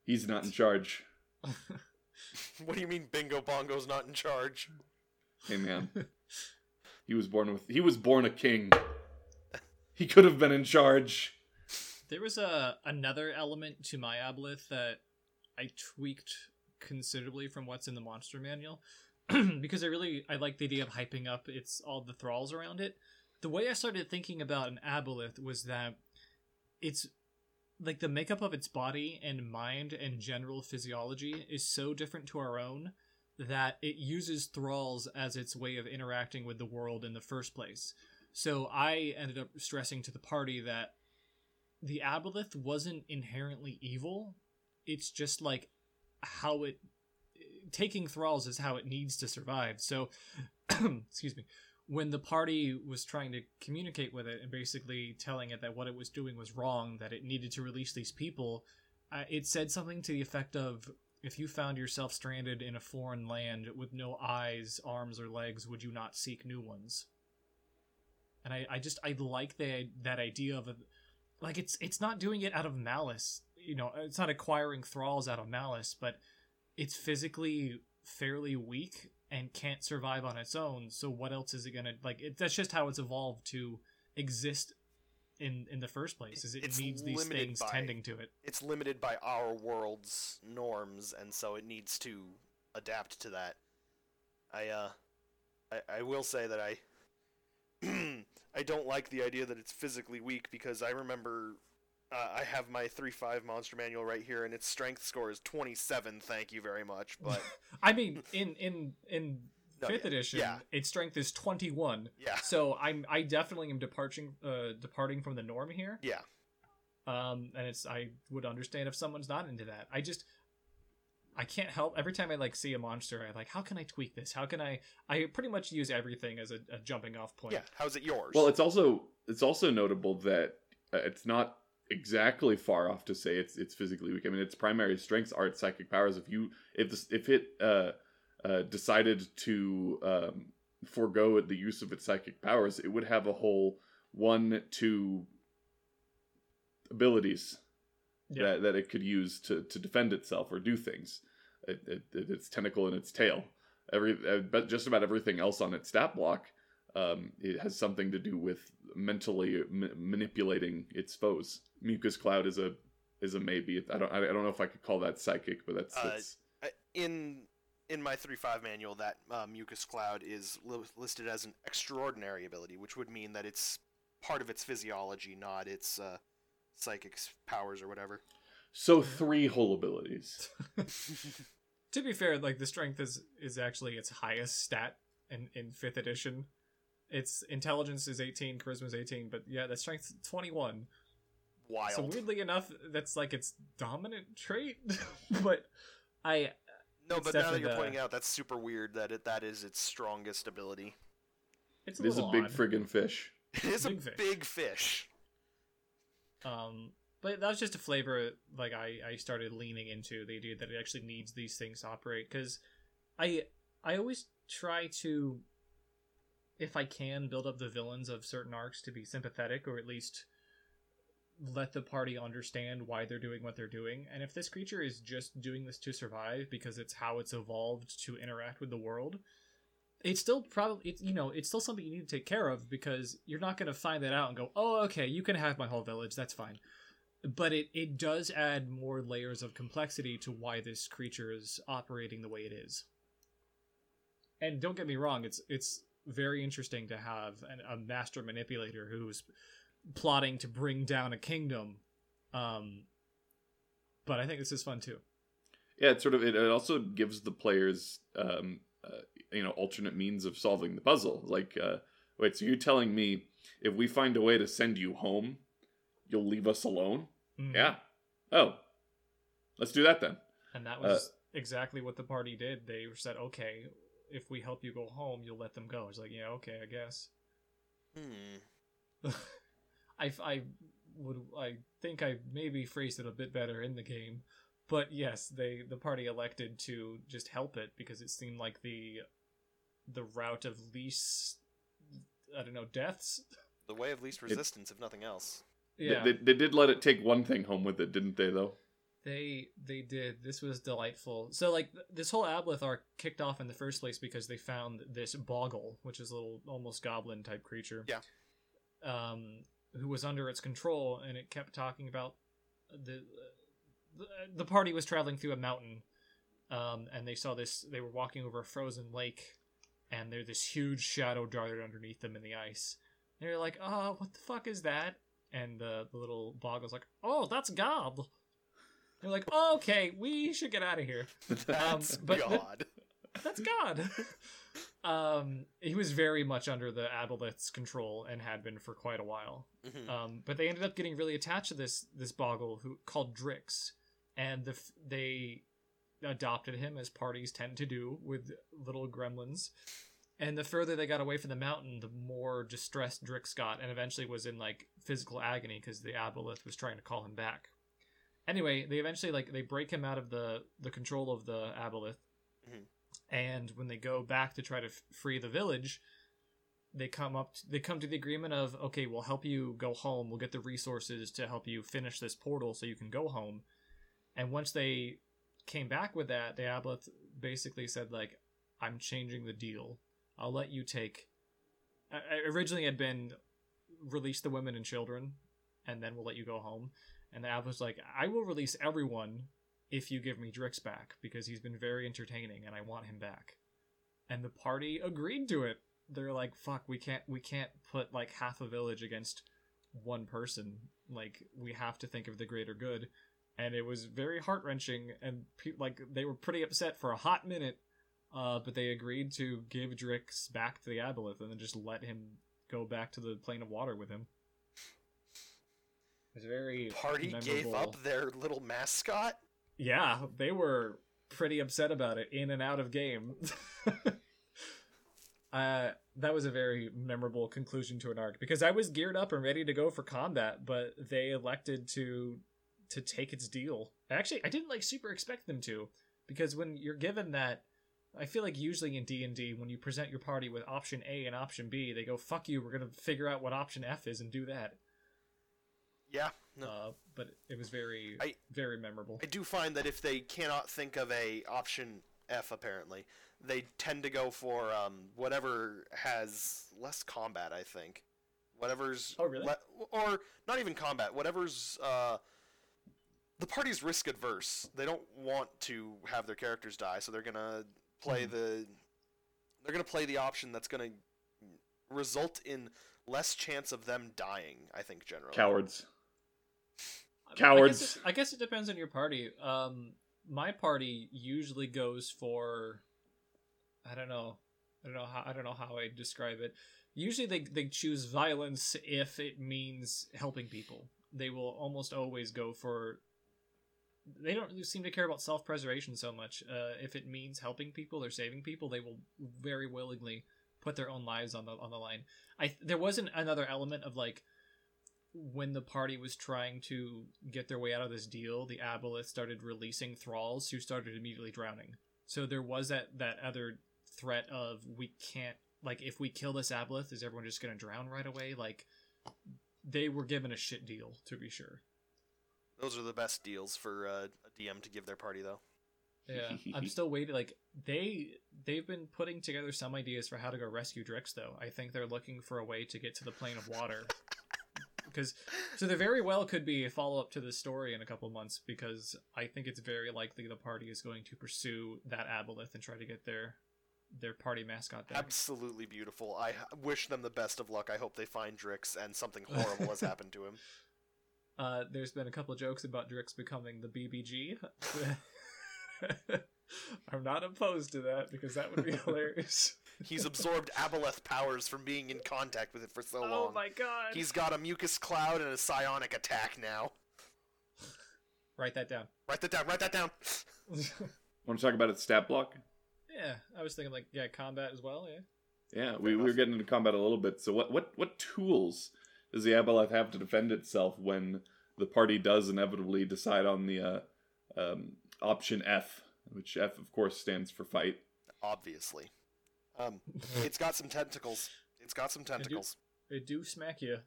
he's not in charge. what do you mean Bingo Bongo's not in charge? Hey man, he was born with, he was born a king. He could have been in charge. There was a another element to my aboleth that I tweaked considerably from what's in the monster manual because I really I like the idea of hyping up its all the thralls around it. The way I started thinking about an aboleth was that it's like the makeup of its body and mind and general physiology is so different to our own that it uses thralls as its way of interacting with the world in the first place. So I ended up stressing to the party that the aboleth wasn't inherently evil. It's just like how it taking thralls is how it needs to survive. So excuse me. When the party was trying to communicate with it and basically telling it that what it was doing was wrong, that it needed to release these people, uh, it said something to the effect of if you found yourself stranded in a foreign land with no eyes, arms, or legs, would you not seek new ones? And I, I just I like the that idea of like it's it's not doing it out of malice. You know, it's not acquiring thralls out of malice, but it's physically fairly weak and can't survive on its own. So what else is it gonna like? It, that's just how it's evolved to exist in in the first place. Is it It's needs these things by- tending to it. It's limited by our world's norms, and so it needs to adapt to that. I uh, I, I will say that I I don't like the idea that it's physically weak because I remember uh, I have my three five monster manual right here, and its strength score is twenty seven. Thank you very much, but I mean, in in in No, fifth yeah, edition, yeah. its strength is twenty one. yeah, So I'm I definitely am departing uh departing from the norm here. yeah. Um, and it's I would understand if someone's not into that. I just I can't help every time I like see a monster, I like how can I tweak this? How can I? I pretty much use everything as a, a jumping off point. Yeah, how's it yours? Well, it's also it's also notable that uh, it's not exactly far off to say it's it's physically weak. I mean, its primary strengths are its psychic powers. If you if this, if it uh, uh, decided to um, forego the use of its psychic powers, it would have a whole one two abilities Yeah. that, that it could use to, to defend itself or do things. It, it, it- its tentacle and its tail. Every, uh, but just about everything else on its stat block, um, it has something to do with mentally ma- manipulating its foes. Mucus cloud is a is a maybe. I don't I don't know if I could call that psychic, but that's, Uh, that's I- in in my 3.5 manual, that uh, mucus cloud is li- listed as an extraordinary ability, which would mean that it's part of its physiology, not its uh, psychic powers or whatever. so three whole abilities. To be fair, like the strength is is actually its highest stat in in fifth edition. Its intelligence is 18, charisma is 18, but yeah, the strength 21. Wild. So weirdly enough, that's like its dominant trait. but I no, but now that you're the- pointing out, that's super weird that it, that is its strongest ability. it's a It is a little big odd. friggin' fish. It is Big a fish. big fish. Um, but that was just a flavor like I I started leaning into the idea that it actually needs these things to operate because I I always try to if I can build up the villains of certain arcs to be sympathetic or at least let the party understand why they're doing what they're doing. And if this creature is just doing this to survive because it's how it's evolved to interact with the world it's still probably it's you know it's still something you need to take care of because you're not going to find that out and go oh okay you can have my whole village that's fine. But it, it does add more layers of complexity to why this creature is operating the way it is. And don't get me wrong it's it's very interesting to have an, a master manipulator who's plotting to bring down a kingdom um but i think this is fun too Yeah, it sort of it, it also gives the players um, uh, you know alternate means of solving the puzzle. Like, uh, wait, so you're telling me if we find a way to send you home, you'll leave us alone? Mhm. Yeah. Oh, let's do that then. And that Uh, was exactly what the party did. They said, okay, if we help you go home, you'll let them go. It's like, yeah, okay, I guess. Hmm. I, I would, I think I maybe phrased it a bit better in the game. But yes, they the party elected to just help it because it seemed like the the route of least I don't know deaths. The way of least resistance, if nothing else. They- Yeah, They, they did let it take one thing home with it, didn't they? Though. They they did. This was delightful. So like this whole Aboleth arc kicked off in the first place because they found this Boggle, which is a little almost goblin type creature. Yeah. Um, who was under its control, and it kept talking about the the, the party was traveling through a mountain, um, and they saw this. They were walking over a frozen lake, and there's this huge shadow darted underneath them in the ice. And they're like, "Oh, what the fuck is that?" And the, the little Boggle's like, "Oh, that's God." They're like, oh, okay, we should get out of here. That's but- God. That's God. um, he was very much under the Aboleth's control and had been for quite a while. Mhm. Um, but they ended up getting really attached to this this Boggle who called Drix, and the f- they adopted him as parties tend to do with little gremlins. And the further they got away from the mountain, the more distressed Drix got, and eventually was in like physical agony because the Aboleth was trying to call him back. Anyway, they eventually like they break him out of the the control of the aboleth, Mhm. and when they go back to try to f- free the village, they come up they come to the agreement of okay, we'll help you go home. We'll get the resources to help you finish this portal so you can go home. And once they came back with that, the aboleth basically said like, I'm changing the deal. I'll let you take. I I originally had been release the women and children, and then we'll let you go home. And the app was like, I will release everyone if you give me Drix back because he's been very entertaining and I want him back. And the party agreed to it. They're like, fuck, we can't we can't put like half a village against one person. Like we have to think of the greater good. And it was very heart wrenching, and pe- like they were pretty upset for a hot minute. Uh, but they agreed to give Drix back to the Aboleth and then just let him go back to the plane of water with him. It was very Party gave up their little mascot. Yeah, they were pretty upset about it in and out of game. uh, that was a very memorable conclusion to an arc because I was geared up and ready to go for combat, but they elected to to take its deal. Actually, I didn't like super expect them to because when you're given that I feel like usually in D&D when you present your party with option A and option B, they go fuck you, we're going to figure out what option F is and do that. Yeah, no. Uh, but it was very I- very memorable. I do find that if they cannot think of a option F, apparently, they tend to go for um, whatever has less combat. I think whatever's Oh, really? le- or not even combat. Whatever's uh, the party's risk adverse. They don't want to have their characters die, so they're gonna play Mhm. the they're gonna play the option that's gonna result in less chance of them dying. I think generally. Cowards. I guess, Cowards. it, I guess it depends on your party. Um, my party usually goes for, I don't know, I don't know how I don't know how I describe it. Usually they they choose violence if it means helping people. They will almost always go for. They don't seem to care about self preservation so much. Uh, if it means helping people or saving people, they will very willingly put their own lives on the on the line. I there wasn't another element of like when the party was trying to get their way out of this deal, the aboleth started releasing thralls who started immediately drowning. So there was that that other threat of we can't like if we kill this aboleth, is everyone just gonna drown right away? Like they were given a shit deal to be sure. Those are the best deals for uh, a DM to give their party, though. Yeah, I'm still waiting. Like they they've been putting together some ideas for how to go rescue Drix, though. I think they're looking for a way to get to the plane of water. Because so there very well could be a follow up to this story in a couple months. Because I think it's very likely the party is going to pursue that aboleth and try to get their their party mascot back. Absolutely beautiful. I wish them the best of luck. I hope they find Drix and something horrible has happened to him. Uh, there's been a couple of jokes about Drix becoming the BBG. I'm not opposed to that because that would be hilarious. He's absorbed Aboleth powers from being in contact with it for so long. Oh my god! He's got a mucus cloud and a psionic attack now. Write that down. Write that down. Write that down. Want to talk about its stat block? yeah, I was thinking like yeah, combat as well. Yeah. Yeah, we, we were getting into combat a little bit. So what what what tools does the Aboleth have to defend itself when the party does inevitably decide on the uh, um, option F, which F of course stands for fight. Obviously. Um, it's got some tentacles. It's got some tentacles. They do smack you.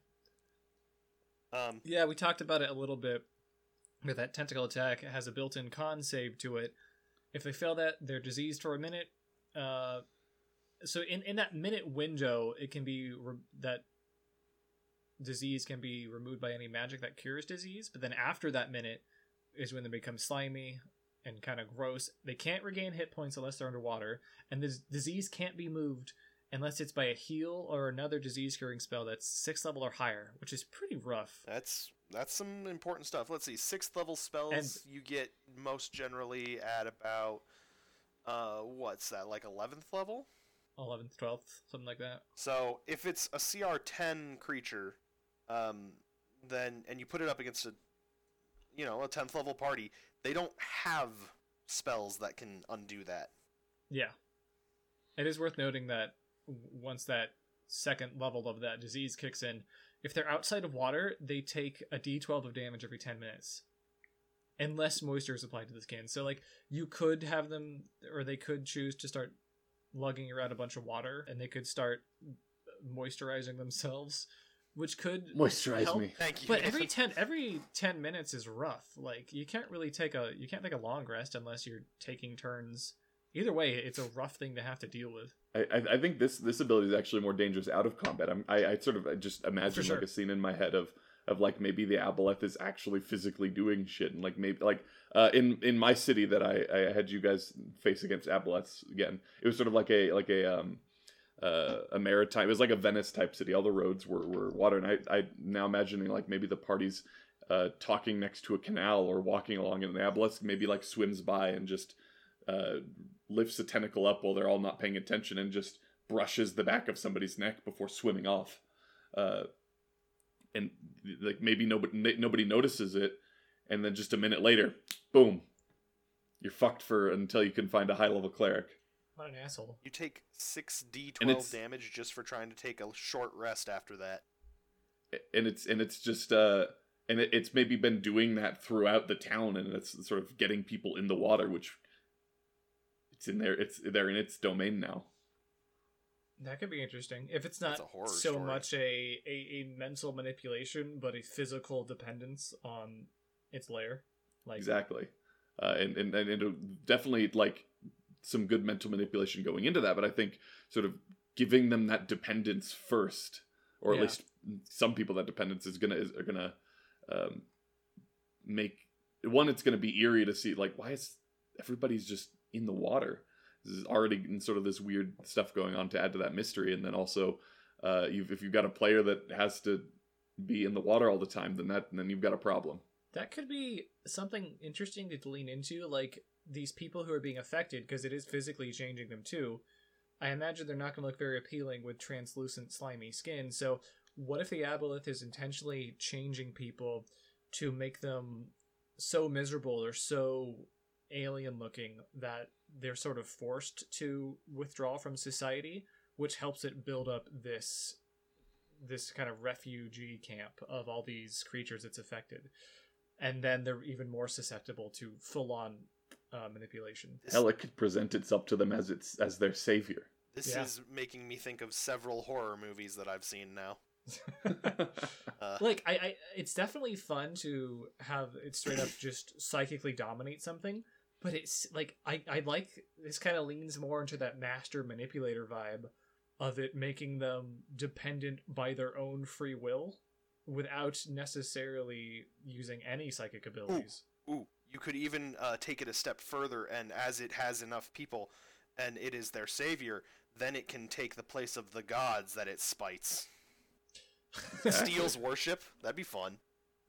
Um, Yeah, we talked about it a little bit. With that tentacle attack, it has a built-in con save to it. If they fail that, they're diseased for a minute. Uh, so in in that minute window, it can be re- that disease can be removed by any magic that cures disease. But then after that minute is when they become slimy and kind of gross. They can't regain hit points unless they're underwater, and this disease can't be moved unless it's by a heal or another disease curing spell that's sixth level or higher, which is pretty rough. that's that's some important stuff. Let's see. Sixth level spells And- you get most generally at about uh, what's that? Like eleventh level. 11th, 12th, something like that. So if it's a CR10 creature, um, then and you put it up against a, you know, a 10th level party, they don't have spells that can undo that. Yeah. It is worth noting that once that second level of that disease kicks in, if they're outside of water, they take a d12 of damage every 10 minutes. and less moisture is applied to the skin. So like you could have them, or they could choose to start lugging around a bunch of water, and they could start moisturizing themselves, which could Moisturize help. me. Thank you. But every ten every ten minutes is rough. Like you can't really take a you can't take a long rest unless you're taking turns. Either way, it's a rough thing to have to deal with. I, I- I think this this ability is actually more dangerous out of combat. I'm, I I sort of I just imagine sure. like a scene in my head of of like maybe the aboleth is actually physically doing shit and like maybe like uh, in in my city that I, I had you guys face against aboleths again. It was sort of like a like a um uh, a maritime. It was like a Venice type city. All the roads were, were water, and I I now imagining like maybe the parties uh, talking next to a canal or walking along, the aboleth maybe like swims by and just uh, lifts a tentacle up while they're all not paying attention and just brushes the back of somebody's neck before swimming off. Uh, and like maybe nobody nobody notices it, and then just a minute later, boom, you're fucked for until you can find a high level cleric. What an asshole. You take 6d12 damage just for trying to take a short rest after that. and it's and it's just uh and it, it's maybe been doing that throughout the town and it's sort of getting people in the water which it's in there it's they're in its domain now That could be interesting. If it's not a so story. much a, a, a mental manipulation, but a physical dependence on its lair. Like exactly uh and and, and it'll definitely like some good mental manipulation going into that but i think sort of giving them that dependence first or at Yeah. least some people that dependence is gonna is are gonna um make one it's gonna be eerie to see like why is everybody's just in the water this is already in sort of this weird stuff going on to add to that mystery and then also uh you've, if you've got a player that has to be in the water all the time then that then you've got a problem That could be something interesting to lean into, like these people who are being affected, because it is physically changing them too. I imagine they're not going to look very appealing with translucent, slimy skin. So, what if the aboleth is intentionally changing people to make them so miserable or so alien looking that they're sort of forced to withdraw from society, which helps it build up this this kind of refugee camp of all these creatures it's affected and then they're even more susceptible to full-on uh, manipulation. This, Hell, could present itself to them as its as their savior. this Yeah. is making me think of several horror movies that I've seen now. Uh, like I, I, it's definitely fun to have it straight up just psychically dominate something, but it's like I, I like this kind of leans more into that master manipulator vibe of it making them dependent by their own free will without necessarily using any psychic abilities. Ooh, you could even uh, take it a step further, and as it has enough people, and it is their savior, then it can take the place of the gods that it spites. Steals worship. That'd be fun.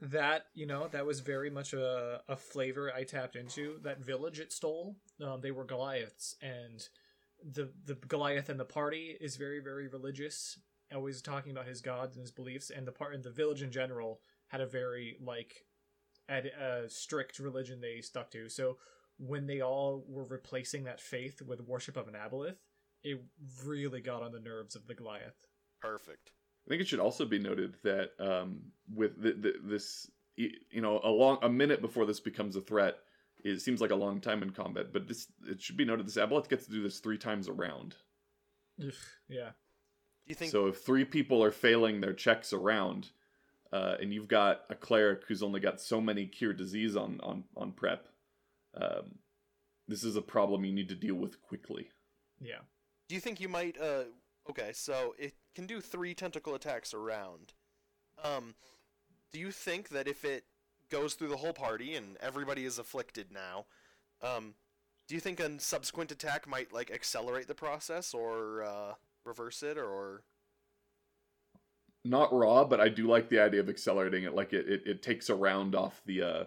that you know that was very much a, a flavor i tapped into that village it stole um, they were goliaths and the the goliath and the party is very very religious always talking about his gods and his beliefs and the part in the village in general had a very like ad, uh, strict religion they stuck to so when they all were replacing that faith with worship of an aboleth it really got on the nerves of the goliath Perfect. I think it should also be noted that um, with the, the, this, you know, a long a minute before this becomes a threat, it seems like a long time in combat. But this, it should be noted, this aboleth gets to do this three times a round. Yeah Do you think? So if three people are failing their checks around, uh, and you've got a cleric who's only got so many cure disease on on on prep, um, this is a problem you need to deal with quickly. yeah Do you think you might? Uh, okay, so it can do three tentacle attacks around. Um, do you think that if it goes through the whole party and everybody is afflicted now, um, do you think a subsequent attack might like accelerate the process or uh, reverse it or? Not raw, but I do like the idea of accelerating it. Like it, it, it takes a round off the uh,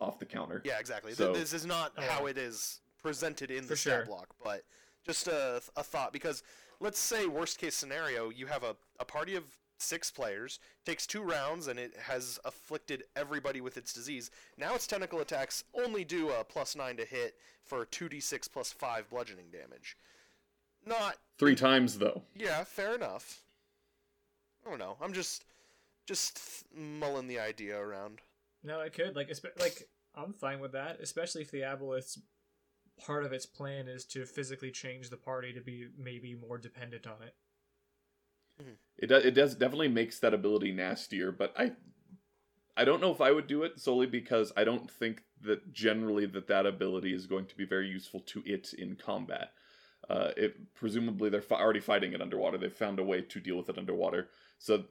off the counter. Yeah, exactly. So- this is not Oh, how it is presented in For the stat sure. block, but just a, a thought because let's say worst case scenario, you have a, a party of six players, takes two rounds, and it has afflicted everybody with its disease. Now its tentacle attacks only do a plus nine to hit for 2d6 plus five bludgeoning damage. Not Three times though. yeah, fair enough. I don't know. I'm just just mulling the idea around. No, it could like espe- like I'm fine with that, especially if the Aboleth's part of its plan is to physically change the party to be maybe more dependent on it. It does. It does definitely makes that ability nastier, but I, I don't know if I would do it solely because I don't think that generally that that ability is going to be very useful to it in combat. Uh, it presumably they're fi- already fighting it underwater. They've found a way to deal with it underwater. So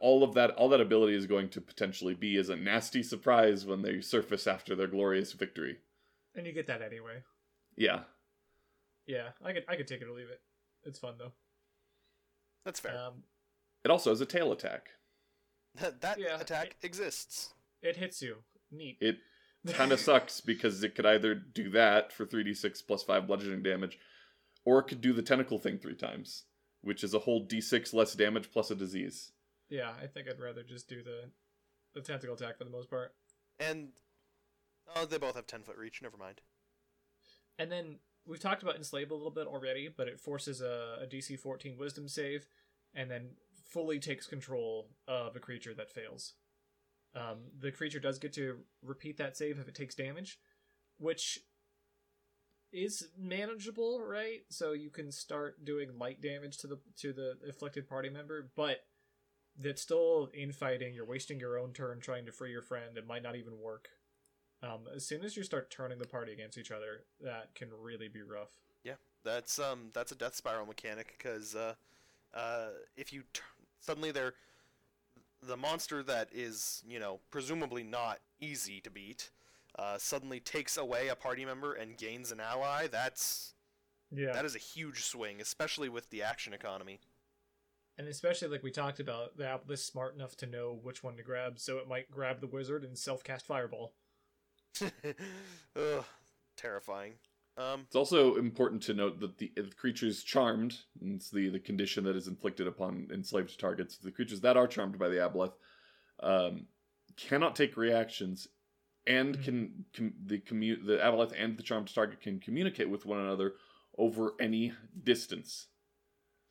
all of that, all that ability is going to potentially be as a nasty surprise when they surface after their glorious victory. And you get that anyway. Yeah, Yeah, I could I could take it or leave it. It's fun though. That's fair. Um, it also has a tail attack. that yeah, attack exists. it hits you. Neat. It kind of sucks because it could either do that for 3d6 plus 5 bludgeoning damage, or it could do the tentacle thing three times, which is a whole d6 less damage plus a disease. yeah, I think I'd rather just do the the tentacle attack for the most part. And oh, they both have ten foot reach. Never mind. And then we've talked about enslave a little bit already, but it forces a, a DC 14 Wisdom save, and then fully takes control of a creature that fails. Um, the creature does get to repeat that save if it takes damage, which is manageable, right? So you can start doing light damage to the to the afflicted party member, but that's still infighting. You're wasting your own turn trying to free your friend. It might not even work. Um, as soon as you start turning the party against each other, that can really be rough. Yeah, that's um that's a death spiral mechanic because uh, uh, if you t- suddenly they're the monster that is you know presumably not easy to beat uh, suddenly takes away a party member and gains an ally. That's Yeah, that is a huge swing, especially with the action economy. and especially like we talked about, the app is smart enough to know which one to grab, so it might grab the wizard and self cast fireball. Ugh, terrifying. Um, It's also important to note that the, if the creature's charmed, and it's the, the condition that is inflicted upon enslaved targets, the creatures that are charmed by the aboleth um, cannot take reactions and Mhm. can com- the commu- the aboleth and the charmed target can communicate with one another over any distance.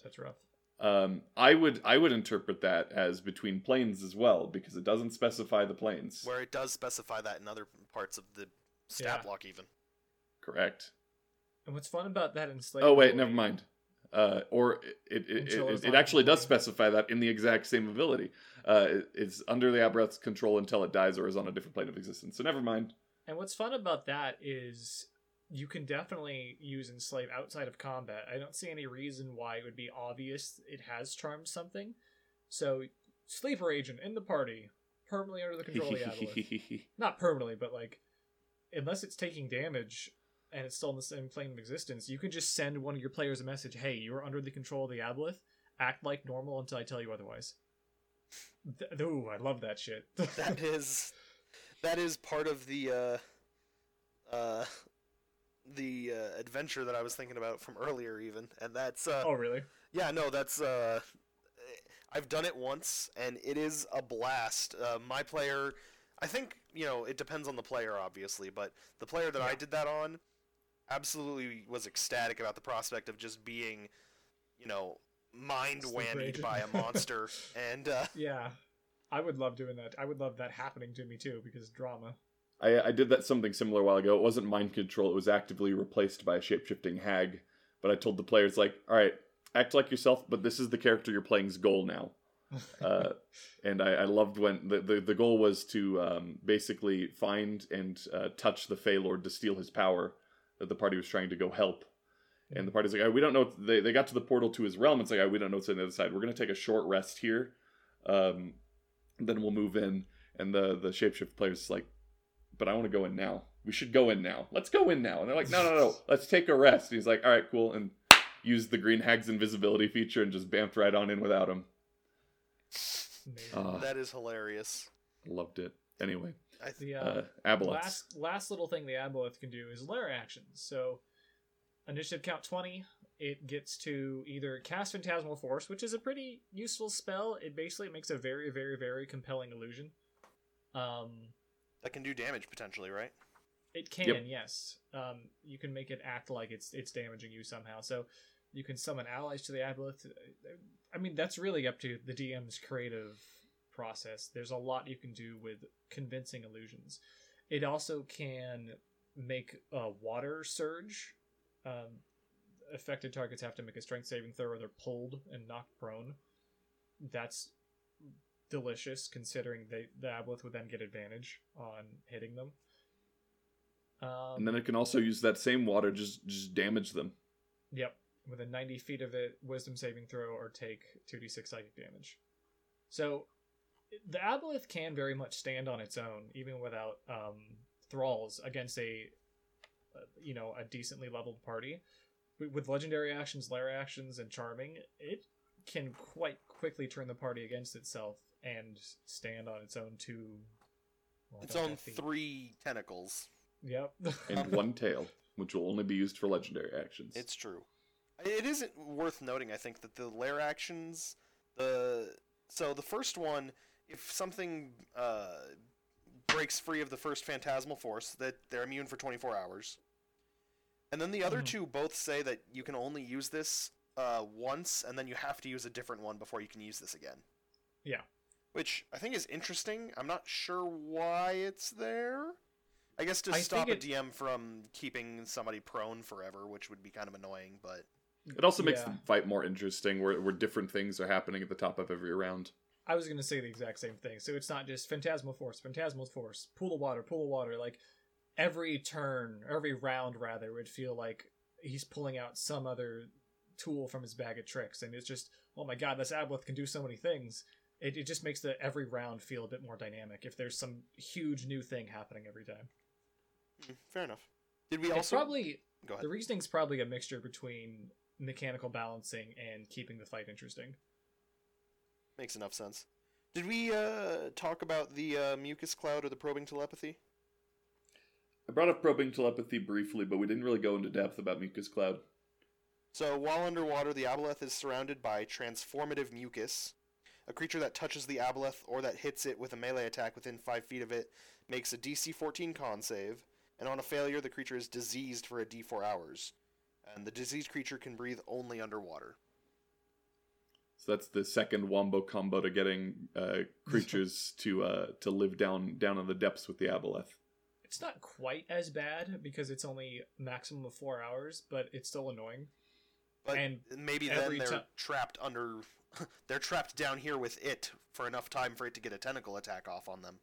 That's rough. Um, I would I would interpret that as between planes as well because it doesn't specify the planes. where it does specify that in other parts of the stat Yeah. block, even. Correct. And what's fun about that enslaved? Oh wait, ability- never mind. Uh, or it it, it, it, actually does specify that in the exact same ability. Uh, it's under the Aboleth's control until it dies or is on a different plane of existence. So never mind. And what's fun about that is you can definitely use enslave outside of combat. I don't see any reason why it would be obvious it has charmed something. So sleeper agent in the party, permanently under the control of the. Not permanently, but like unless it's taking damage and it's still in the same plane of existence, you can just send one of your players a message, "Hey, you're under the control of the aboleth. Act like normal until I tell you otherwise." Th- ooh, I love that shit. That is, that is part of the, uh, uh, the uh, adventure that I was thinking about from earlier, even, and that's, uh, oh, really? yeah, no, that's, uh, I've done it once, and it is a blast. Uh, my player, I think, you know, it depends on the player, obviously, but the player that I did that on absolutely was ecstatic about the prospect of just being, you know, mind Sleeper whammied by a monster, and, uh, Yeah, I would love doing that. I would love that happening to me too because drama. I, I did that something similar a while ago. It wasn't mind control. It was actively replaced by a shapeshifting hag. But I told the players like, all right, act like yourself, but this is the character you're playing's goal now. uh, and I, I loved when the, the, the goal was to um, basically find and uh, touch the Fey Lord to steal his power that the party was trying to go help. And the party's like, oh, we don't know. They, they got to the portal to his realm. It's like, oh, we don't know what's on the other side. We're going to take a short rest here. Um, then we'll move in. And the, the shapeshift player's like, but I want to go in now. We should go in now. Let's go in now. And they're like, no, no, no. Let's take a rest. And he's like, all right, cool. And used the green hag's invisibility feature and just bamfed right on in without him. Amazing. Uh, that is hilarious. loved it. Anyway, I the uh, uh, Aboleths. last last little thing the aboleth can do is lair actions. So initiative count twenty. It gets to either cast Phantasmal Force, which is a pretty useful spell. It basically makes a very, very, very compelling illusion. Um, That can do damage potentially, right? It can, Yep. yes. Um, you can make it act like it's it's damaging you somehow. So you can summon allies to the aboleth. I mean, that's really up to the DM's creative process. There's a lot you can do with convincing illusions. It also can make a water surge. Um, affected targets have to make a strength saving throw or they're pulled and knocked prone. That's delicious considering they the aboleth would then get advantage on hitting them. Um, And then it can also use that same water just just damage them. Yep. Within 90 feet of it, wisdom saving throw or take 2d6 psychic damage. So the aboleth can very much stand on its own, even without um, thralls against a, uh, you know, a decently leveled party. With- With legendary actions, lair actions, and charming, it can quite quickly turn the party against itself and stand on its own two. well, Its own three tentacles. Yep. And one tail, which will only be used for legendary actions. It's true. It isn't worth noting, I think, that the lair actions, the so the first one, if something uh, breaks free of the first phantasmal force, that they're immune for 24 hours. And then the other Mhm. two both say that you can only use this uh, once, and then you have to use a different one before you can use this again. Yeah. Which I think is interesting. I'm not sure why it's there. I guess to I stop think a DM from keeping somebody prone forever, which would be kind of annoying, but It also makes Yeah. the fight more interesting, where where different things are happening at the top of every round. I was gonna say the exact same thing. So it's not just phantasmal force, phantasmal force, pool of water, pool of water. Like every turn, every round rather, would feel like he's pulling out some other tool from his bag of tricks, and it's just, oh my god, this aboleth can do so many things. It, it just makes the every round feel a bit more dynamic if there's some huge new thing happening every time. mm, fair enough. Did we It's also probably go ahead? the reasoning's probably a mixture between mechanical balancing and keeping the fight interesting. Makes enough sense. Did we uh, talk about the uh, mucus cloud or the probing telepathy? I brought up probing telepathy briefly, but we didn't really go into depth about Mucus Cloud. So while underwater, the aboleth is surrounded by transformative mucus. A creature that touches the aboleth or that hits it with a melee attack within five feet of it makes a DC 14 con save, and on a failure, the creature is diseased for a D4 hours. And the diseased creature can breathe only underwater. So that's the second wombo combo to getting uh, creatures to uh, to live down down in the depths with the aboleth. It's not quite as bad because it's only maximum of four hours, but it's still annoying. But And maybe then they're ti- trapped under. they're trapped down here with it for enough time for it to get a tentacle attack off on them.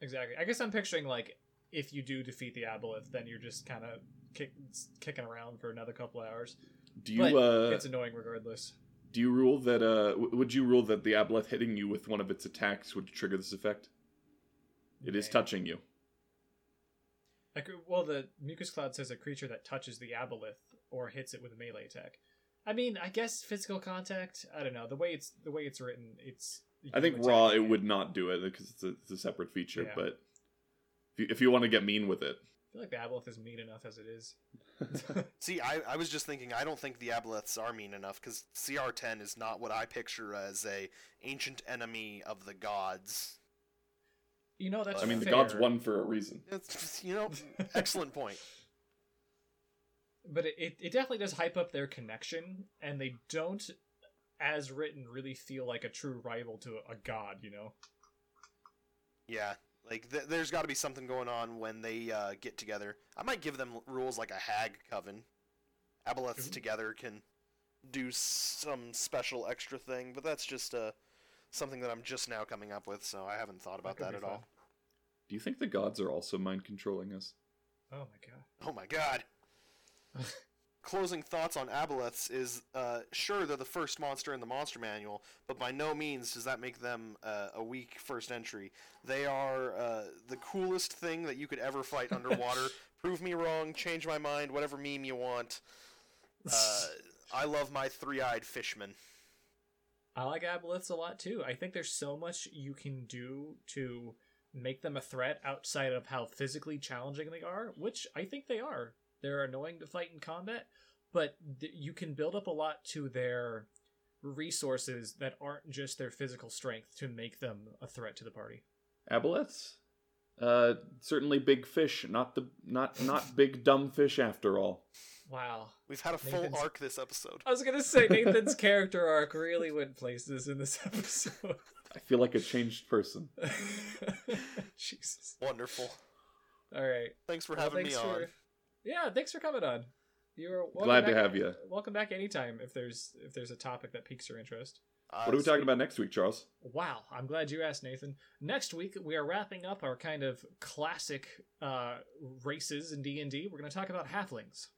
Exactly. I guess I'm picturing like if you do defeat the aboleth, then you're just kind of kick, kicking around for another couple hours. Do you But uh, it's annoying regardless. Do you rule that uh, w- would you rule that the aboleth hitting you with one of its attacks would trigger this effect? It is Okay. touching you. Like, well, the mucus cloud says a creature that touches the aboleth or hits it with a melee attack. I mean, I guess physical contact. I don't know the way it's the way it's written. It's. I think raw attack it would not do it because it's a, it's a separate feature. Yeah. But if you, if you want to get mean with it, I feel like the aboleth is mean enough as it is. See, I, I was just thinking, I don't think the aboleths are mean enough because CR10 is not what I picture as a ancient enemy of the gods. you know that's. I mean the gods won for a reason. It's you know, excellent point. but it, it, it definitely does hype up their connection and they don't as written really feel like a true rival to a god you know Yeah, like th- there's got to be something going on when they uh, get together. I might give them rules like a hag coven. Aboleths Ooh. together can do some special extra thing, but that's just uh, something that I'm just now coming up with, so I haven't thought about could that, at fun. all. Do you think the gods are also mind controlling us? oh my god Oh my god. Closing thoughts on aboleths is uh, sure they're the first monster in the monster manual, but by no means does that make them uh, a weak first entry. They are uh, the coolest thing that you could ever fight underwater. Prove me wrong, change my mind, whatever meme you want. Uh, I love my three-eyed fishman. i like aboleths a lot too i think there's so much you can do to make them a threat outside of how physically challenging they are which i think they are they're annoying to fight in combat but th- you can build up a lot to their resources that aren't just their physical strength to make them a threat to the party Aboleths? Uh, certainly big fish, not the not not big dumb fish after all. wow We've had a full Nathan's- arc this episode. I was gonna say Nathan's character arc really went places in this episode. I feel like a changed person. Jesus. Wonderful. All right. Thanks for Well, having thanks me on. For- Yeah, thanks for coming on. You're welcome Glad to back- have you. Welcome back anytime if there's if there's a topic that piques your interest. Uh, What are we talking about next week, Charles? Wow, I'm glad you asked, Nathan. Next week we are wrapping up our kind of classic uh, races in D and D. We're going to talk about halflings,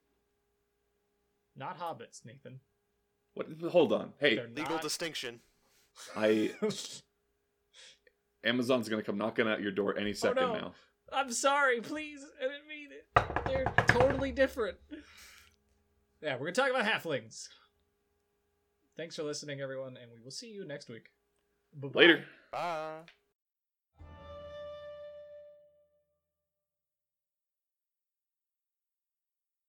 not hobbits, Nathan. What? Hold on. Hey, They're Legal not. distinction. I Amazon's gonna come knocking at your door any second no. now. I'm sorry, please. I didn't mean it. They're totally different. Yeah, we're going to talk about halflings. Thanks for listening, everyone, and we will see you next week. Bye-bye. Later. Bye.